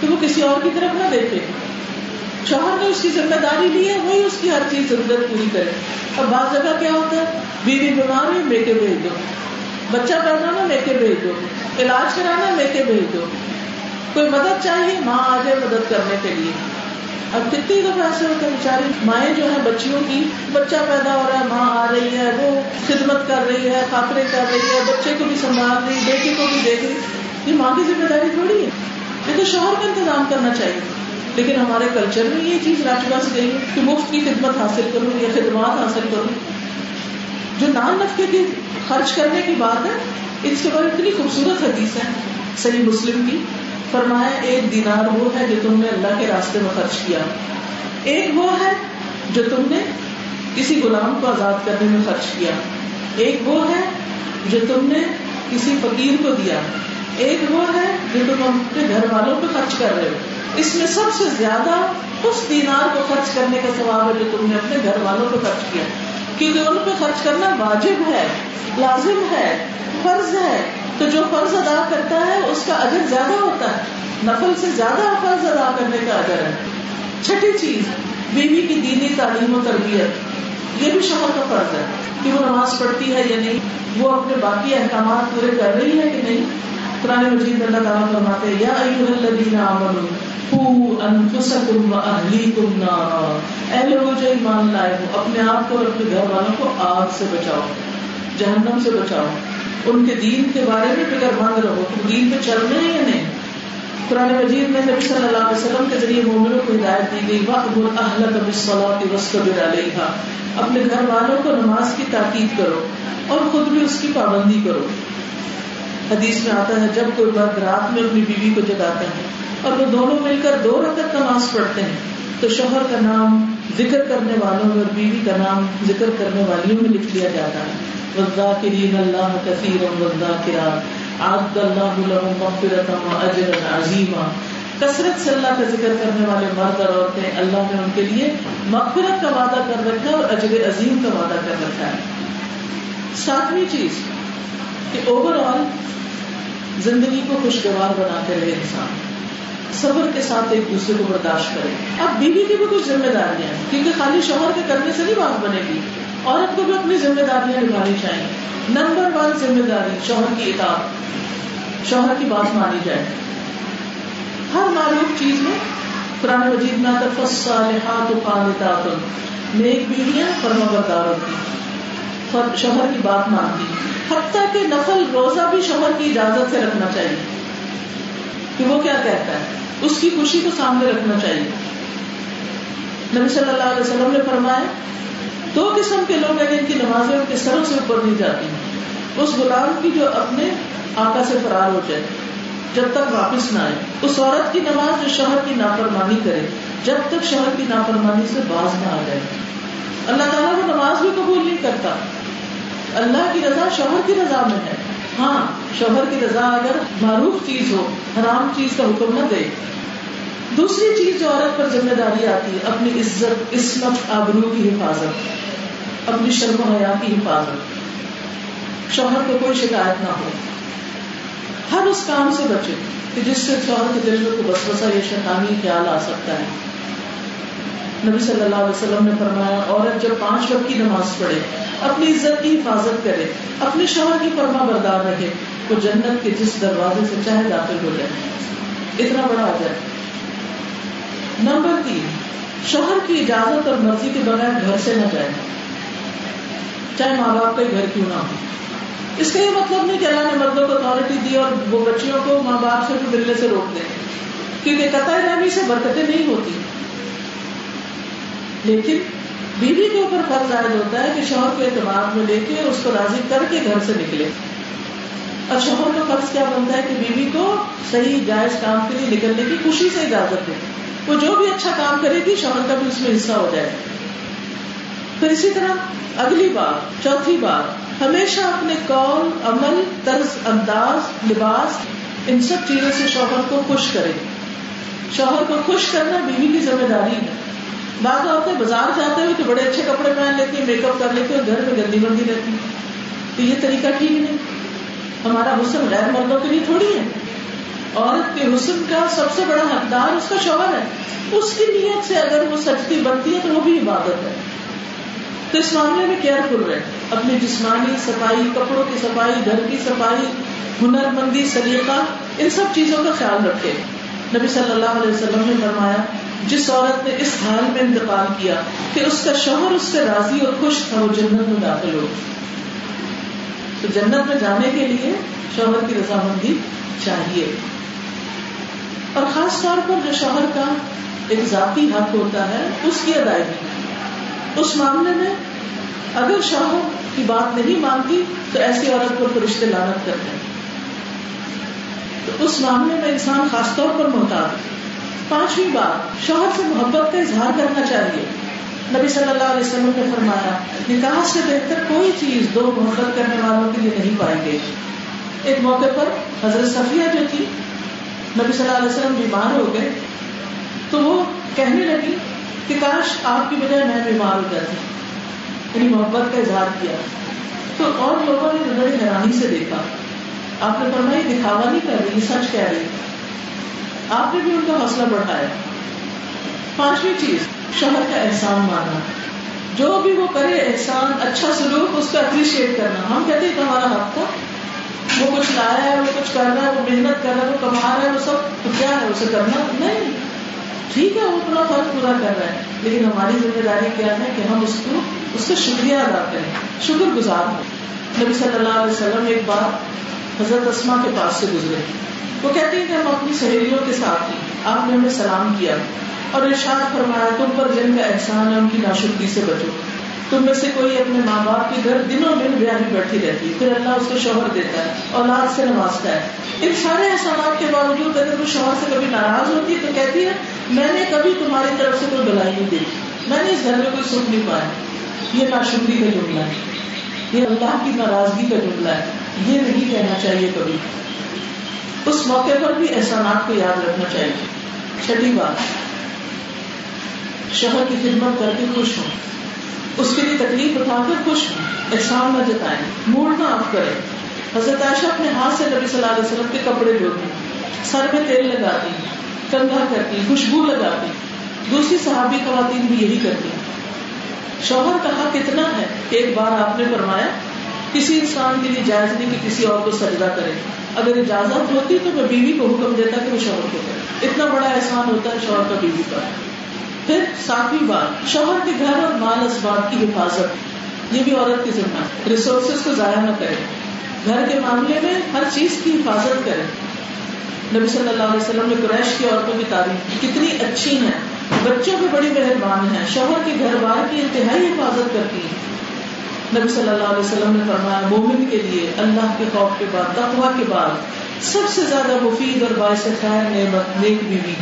کہ وہ کسی اور کی طرف نہ دیکھے۔ شوہر نے اس کی ذمہ داری لی ہے، وہی اس کی ہر چیز ضرورت پوری کرے۔ اب بعض جگہ کیا ہوتا ہے؟ بیوی بیمار ہے لے کے بھیج دو۔ بچہ پیدا نا لے کے بھیج دو۔ علاج کرانا لے کے بھیج دو۔ کوئی مدد چاہیے؟ ماں آ جائے مدد کرنے کے لیے۔ اب کتنی دفعہ ایسے ہوتے ہیں بیچاری مائیں جو ہے بچیوں کی، بچہ پیدا ہو رہا ہے، ماں آ رہی ہے، وہ خدمت کر رہی ہے، خاطرے کر رہی ہے، بچے کو بھی سنبھال رہی بیٹے کو بھی دیکھ رہی۔ یہ ماں کی ذمہ داری تھوڑی ہے۔ یہ تو شوہر کا انتظام کرنا چاہیے۔ لیکن ہمارے کلچر میں یہ چیز راج بس گئی کہ مفت کی خدمت حاصل کروں، یا خدمات حاصل کروں۔ جو نان نفقے کی خرچ کرنے کی بات ہے، اس کے بعد اتنی خوبصورت حدیث ہے، صحیح مسلم کی۔ فرمایا ایک دینار وہ ہے جو تم نے اللہ کے راستے میں خرچ کیا۔ ایک وہ ہے جو تم نے کسی غلام کو آزاد کرنے میں خرچ کیا۔ ایک وہ ہے جو تم نے کسی فقیر کو دیا۔ ایک وہ ہے جو تم اپنے گھر والوں پہ خرچ کر رہے ہو۔ اس میں سب سے زیادہ اس دینار کو خرچ کرنے کا ثواب ہے جو تم نے اپنے گھر والوں کو خرچ کیا۔ کیونکہ ان پہ خرچ کرنا واجب ہے، لازم ہے، فرض ہے۔ تو جو فرض ادا کرتا ہے اس کا اجر زیادہ ہوتا ہے۔ نفل سے زیادہ فرض ادا کرنے کا اجر ہے۔ چھٹی چیز، بیوی کی دینی تعلیم و تربیت۔ یہ بھی شوہر کا فرض ہے کہ وہ نماز پڑھتی ہے یا نہیں۔ وہ اپنے باقی احکامات پورے کر رہی ہے کہ نہیں؟ قرآن مجید اللہ تعالیٰ فرماتے یا ایوہ الذین آمنوا انفسکم و اہلیکم نارا۔ اے لوگوں، جو ایمان لائے ہو، اپنے آپ کو اور اپنے گھر والوں کو آگ سے بچاؤ، جہنم سے بچاؤ۔ ان کے دین کے بارے میں فکر مند رہو تم دین پہ چل رہے ہیں یا نہیں۔ قرآن مجید میں نبی صلی اللہ علیہ وسلم کے ذریعے مومنوں کو ہدایت دی گئی، وَأْمُرْ أَهْلَكَ بِالصَّلَاةِ اپنے گھر والوں کو نماز کی تاکید کرو اور خود بھی اس کی پابندی کرو۔ حدیث میں آتا ہے، جب کوئی مرد رات میں اپنی بیوی کو جگاتے ہیں اور وہ دونوں مل کر دو رقط نماز پڑھتے ہیں تو شوہر کا نام ذکر کرنے والوں میں اور بیوی کا نام ذکر کرنے والیوں میں لکھ لیا جاتا ہے۔ وزا کرین اللہ کثیر وزا کرا آد اللہ مغفرت اجر عظیمہ کثرت سے اللہ کا ذکر کرنے والے مرد اور عورتیں اللہ نے ان کے لیے مغفرت کا وعدہ کر رکھا ہے اور اجر عظیم کا وعدہ کر رکھا ہے۔ ساتویں چیز، کہ اوور آل زندگی کو خوشگوار بناتے رہے انسان۔ صبر کے ساتھ ایک دوسرے کو برداشت کرے۔ اب بیوی کی بھی کچھ ذمہ داریاں ہیں، کیونکہ خالی شوہر کے کرنے سے نہیں بات بنے گی۔ عورت کو بھی اپنی ذمہ داریاں نبھانی چاہیے۔ نمبر ون ذمہ داری، شوہر کی اطاعت۔ شوہر کی بات مانی جائے۔ ہر معلوم چیز میں قرآن مجید میں آتا فصالحات و قانتات۔ نیک بیویاں فرما برداروں کی۔ شوہر کی بات مانتی۔ حتیٰ کہ نفل روزہ بھی شوہر کی اجازت سے رکھنا چاہیے۔ کہ وہ کیا کہتا ہے؟ اس کی خوشی کو سامنے رکھنا چاہیے۔ نبی صلی اللہ علیہ وسلم نے فرمایا، دو قسم کے لوگ ہیں جن کی نمازیں ان کے سروں سے اوپر نہیں جاتی۔ اس غلام کی جو اپنے آقا سے فرار ہو جائے، جب تک واپس نہ آئے۔ اس عورت کی نماز جو شوہر کی نافرمانی کرے، جب تک شوہر کی نافرمانی سے باز نہ آ جائے۔ اللہ تعالیٰ وہ نماز بھی قبول نہیں کرتا۔ اللہ کی رضا شوہر کی رضا میں ہے۔ ہاں شوہر کی رضا اگر معروف چیز ہو، حرام چیز کا حکم نہ دے۔ دوسری چیز جو عورت پر ذمہ داری آتی ہے، اپنی عزت، عصمت، آبرو کی حفاظت، اپنی شرم و حیا کی حفاظت۔ شوہر کو کوئی شکایت نہ ہو۔ ہر اس کام سے بچے کہ جس سے شوہر کے دل میں کو بس بسا یہ شیطانی خیال آ سکتا ہے۔ نبی صلی اللہ علیہ وسلم نے فرمایا، عورت جب پانچ وقت کی نماز پڑھے، اپنی عزت کی حفاظت کرے، اپنے شوہر کی فرما بردار رہے وہ جنت کے جس دروازے سے چاہے داخل ہو جائے۔ اتنا بڑا آ جائے نمبر تین، شوہر کی اجازت اور مرضی کے بغیر گھر سے نہ جائے۔ چاہے ماں باپ کا گھر کیوں نہ ہو۔ اس کا یہ مطلب نہیں کہ اللہ نے مردوں کو اتارٹی دی اور وہ بچیوں کو ماں باپ سے بھی ملنے سے روک دیں کیونکہ قطع رحمی سے برکتیں نہیں ہوتی۔ لیکن بیوی کے اوپر فرض عائد ہوتا ہے کہ شوہر کو اعتماد میں لے کے اس کو راضی کر کے گھر سے نکلے۔ اور شوہر کا فرض کیا بنتا ہے کہ بیوی کو صحیح جائز کام کے لیے نکلنے کی خوشی سے اجازت دے۔ وہ جو بھی اچھا کام کرے گی، شوہر کا بھی اس میں حصہ ہو جائے۔ پھر اسی طرح اگلی بات، چوتھی بات، ہمیشہ اپنے قول عمل، طرز، انداز، لباس، ان سب چیزوں سے شوہر کو خوش کرے۔ شوہر کو خوش کرنا بیوی کی ذمہ داری ہے۔ بعض عورتیں بازار جاتے ہوئے تو بڑے اچھے کپڑے پہن لیتی ہیں میک اپ کر لیتی ہیں گھر میں گندی بندی رہتی تو یہ طریقہ ٹھیک نہیں۔ ہمارا حسن غیر مردوں کے لیے تھوڑی ہے۔ عورت کے حسن کا سب سے بڑا حقدار اس کا شوہر ہے۔ اس کی نیت سے اگر وہ سچتی بنتی ہے تو وہ بھی عبادت ہے۔ تو اس معاملے میں کیئرفل رہے اپنی جسمانی صفائی، کپڑوں کی صفائی، گھر کی صفائی ہنر مندی سلیقہ، ان سب چیزوں کا خیال رکھے نبی صلی اللہ علیہ وسلم نے فرمایا جس عورت نے اس حال میں انتقال کیا کہ اس کا شوہر اس سے راضی اور خوش تھا، وہ جنت میں داخل ہو تو جنت میں جانے کے لیے شوہر کی رضامندی چاہیے۔ اور خاص طور پر جو شوہر کا ایک ذاتی حق ہوتا ہے، اس کی ادائیگی۔ اس معاملے میں اگر شوہر کی بات نہیں مانتی، تو ایسی عورت پر فرشتے لانت کرتے ہیں۔ تو اس معاملے میں انسان خاص طور پر محتاط پانچویں بات شوہر سے محبت کا اظہار کرنا چاہیے۔ نبی صلی اللہ علیہ وسلم نے فرمایا، نکاح سے بہتر کوئی چیز دو محبت کرنے والوں کے لیے نہیں پائیں گے۔ ایک موقع پر حضرت صفیہ جو تھی، نبی صلی اللہ علیہ وسلم بیمار ہو گئے، تو وہ کہنے لگی کہ کاش آپ کی بجائے میں بیمار ہو جاتی یعنی محبت کا اظہار کیا۔ تو اور لوگوں نے بڑی حیرانی سے دیکھا۔ آپ نے فرمایا دکھاوا نہیں کر رہی سچ کہہ رہی۔ آپ نے بھی ان کا حوصلہ بڑھایا۔ پانچویں چیز شوہر کا احسان ماننا۔ جو بھی وہ کرے، احسان اچھا سلوک، اس کا اپریشیٹ کرنا۔ ہم کہتے ہیں کہ ہمارا حق تھا۔ وہ کچھ لایا ہے، وہ کچھ کر رہا ہے، وہ محنت کر رہا ہے، وہ کما رہا ہے، وہ سب تو کیا ہے؟ اسے کرنا؟ نہیں۔ ٹھیک ہے، وہ اپنا فرق پورا کر رہا ہے۔ لیکن ہماری ذمہ داری کیا ہے کہ ہم اس کو، اس کا شکریہ ادا کریں۔ شکر گزار ہوں۔ نبی صلی اللہ علیہ وسلم ایک بار حضرت اسما کے پاس سے گزرے۔ وہ کہتے ہیں کہ ہم اپنی سہیلیوں کے ساتھ ہی آپ نے ہمیں سلام کیا اور ارشاد فرمایا، تم پر جن کا احسان ہے، ان کی ناشکری سے بچو۔ تم میں سے کوئی اپنے ماں باپ کے گھر دنوں میں بیاہی بیٹھی رہتی پھر اللہ اس کو شوہر دیتا ہے، اولاد سے نوازتا ہے۔ ان سارے احسانات کے باوجود اگر وہ شوہر سے کبھی ناراض ہوتی ہے تو کہتی ہے، میں نے کبھی تمہاری طرف سے کوئی بلائی نہیں دیکھی۔ میں نے اس گھر میں کوئی سکھ نہیں پایا۔ یہ ناشکری کا جملہ ہے۔ یہ اللہ کی ناراضگی کا جملہ ہے۔ یہ نہیں کہنا چاہیے کبھی۔ اس موقع پر بھی احسانات کو یاد رکھنا چاہیے۔ چھٹی بات۔ شوہر کی خدمت کر کے خوش ہوں۔ اس کے لیے تکلیف اٹھا کر خوش ہوں۔ احسان نہ جتائیں۔ موڈ نہ آف کریں۔ حضرت عائشہ اپنے ہاتھ سے نبی صلی اللہ علیہ وسلم کے کپڑے دھوتی۔ سر میں تیل لگاتی۔ کندھا کرتی۔ خوشبو لگاتی۔ دوسری صحابی خواتین بھی یہی کرتی۔ شوہر کا حق اتنا ہے ایک بار آپ نے فرمایا، کسی انسان کے لیے جائز نہیں کہ کسی اور کو سجدہ کرے۔ اگر اجازت ہوتی تو میں بیوی کو حکم دیتا کہ وہ شوہر کو کرے اتنا بڑا احسان ہوتا ہے شوہر کا بیوی کا۔ پھر ساتویں بات، شوہر کے گھر اور مال اسباب کی حفاظت۔ یہ بھی عورت کی ذمہ ریسورسز کو ضائع نہ کرے۔ گھر کے معاملے میں ہر چیز کی حفاظت کرے۔ نبی صلی اللہ علیہ وسلم نے قریش کی عورتوں کی تعریف کتنی اچھی ہیں۔ بچوں پہ بڑی مہربان ہیں۔ شوہر کے گھر بار کی انتہائی حفاظت کرتی ہیں۔ نبی صلی اللہ علیہ وسلم نے فرمایا، مومن کے لیے اللہ کے خوف کے بعد تقوا کے بعد سب سے زیادہ مفید اور باعث خیر، نعمت، نیک بیوی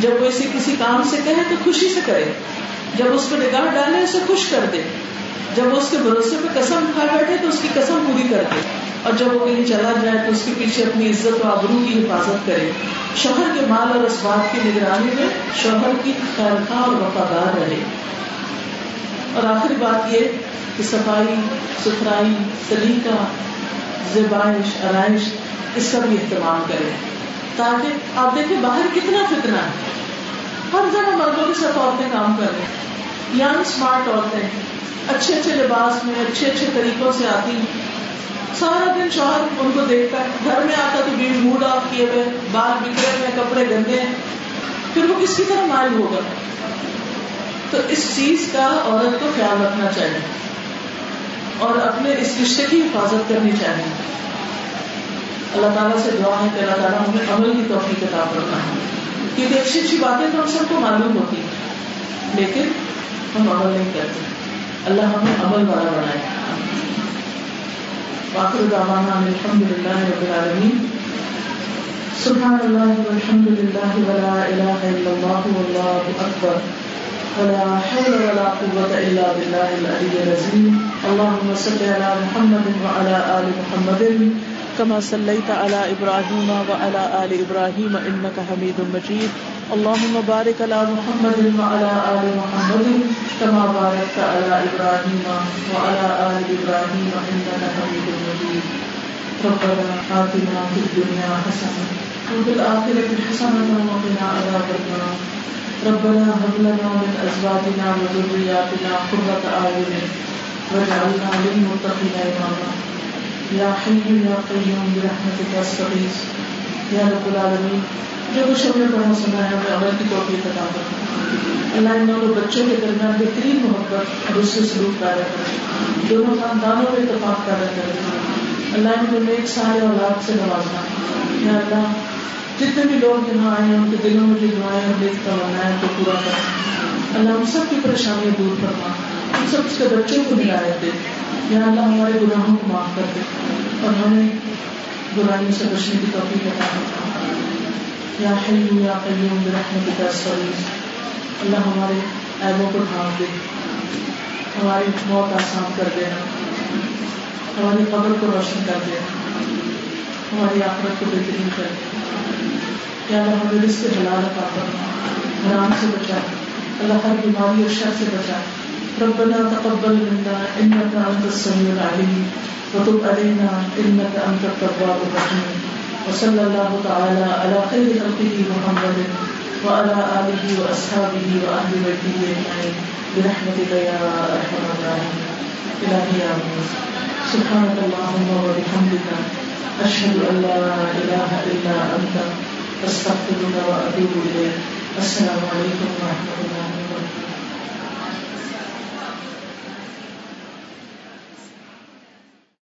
جب وہ اسے کسی کام سے کہے تو خوشی سے کرے۔ جب اس پہ نگاہ ڈالے، اسے خوش کر دے۔ جب وہ اس کے بھروسے پہ قسم کھا بیٹھے تو اس کی قسم پوری کر دے۔ اور جب وہ کہیں چلا جائے تو اس کے پیچھے اپنی عزت و آبرو کی حفاظت کرے۔ شوہر کے مال اور اسباب کی نگرانی میں شوہر کی خیر خواہ اور وفادار رہے۔ اور آخری بات یہ کہ صفائی، ستھرائی سلیقہ زبائش آرائش، اس کا بھی اہتمام کرے تاکہ آپ دیکھیں باہر کتنا فتنا ہے۔ ہر جگہ مردوں کے ساتھ عورتیں کام کر رہے ہیں۔ یعنی اسمارٹ عورتیں۔ اچھے اچھے لباس میں، اچھے اچھے طریقوں سے آتی سارا دن شوہر ان کو دیکھتا ہے۔ گھر میں آتا تو بیوی موڈ آف کیے ہوئے، بال بگڑے ہوئے، کپڑے گندے ہیں۔ پھر وہ کس کی طرح مائل ہوگا؟ تو اس چیز کا عورت کو خیال رکھنا چاہیے اور اپنے اس رشتے کی حفاظت کرنی چاہیے۔ اللہ تعالیٰ سے دعا ہے کہ اللہ تعالیٰ ہمیں عمل کی توفیق کتاب کرنا ہے کیونکہ اچھی اچھی باتیں تو ہم سب کو معلوم ہوتی لیکن ہم عمل نہیں کرتے۔ اللہ ہمیں عمل والا بنائے۔ باخر دعوانا الحمد للہ رب العالمین۔ سبحان اللہ والحمد للہ ولا الہ الا اللہ واللہ اکبر۔ ولا حول ولا قوة إلا بالله العلي العظيم. اللهم صل على محمد وعلى آل محمد. كما صليت على ابراهيم وعلى ال ابراهيم انك حميد مجيد. اللهم بارك على محمد وعلى ال محمد. كما باركت على ابراهيم وعلى ال ابراهيم انك حميد مجيد. ربنا آتنا في الدنيا حسنه وفي الاخره حسنه وقنا عذاب النار. ربنا هب لنا من ازواجنا وذرياتنا قرة اعين واجعلنا للمتقين اماما یا حی یا قیوم برحمتک استغیث یا رب العالمین جو کچھ ہم نے پڑھا، سنا ہے، ہمیں عمل کی توفیق عطا کر اللہ ان دونوں بچوں کے درمیان بہترین محبت اور اس سے سلوک پیدا کرے۔ دونوں خاندانوں میں اتفاق پیدا کرے۔ اللہ ان کو نیک، سارے اولاد سے نوازنا یا اللہ جتنے بھی لوگ یہاں آئے ہیں، ان کے دلوں میں جو دعائیں ہم دیکھ کر تو پورا کر اللہ ہم سب کی پریشانیاں دور کرنا ہم سب اس کے بچوں کو ہدایت دے۔ یا اللہ ہمارے گناہوں کو معاف کر دے۔ اور ہمیں برائیوں سے بچنے کی توفیق عطا یا حیو یا قیوم برحمتک استغیث اللہ ہمارے عیبوں کو ڈھانپ دے۔ ہماری موت آسان کر دے۔ ہماری قبر کو روشن کر دے۔ ہماری آخرت کو بہترین کر دے۔ یا اللہ ہمیں رزق حلال عطا کرنا حرام سے بچا اللہ ہر بیماری اور شر سے بچا ربنا تقبل منا انك انت السميع العليم وتب علينا انك انت التواب الرحيم وصلى الله تعالى على خير خلقه محمد وعلى اله واصحابه واهل بيته اجمعين برحمتك يا ارحم الراحمين الهي امين سبحانك اللهم وبحمدك اشهد ان لا اله الا انت۔ استغفرك واتوب اليك السلام علیکم ورحمه الله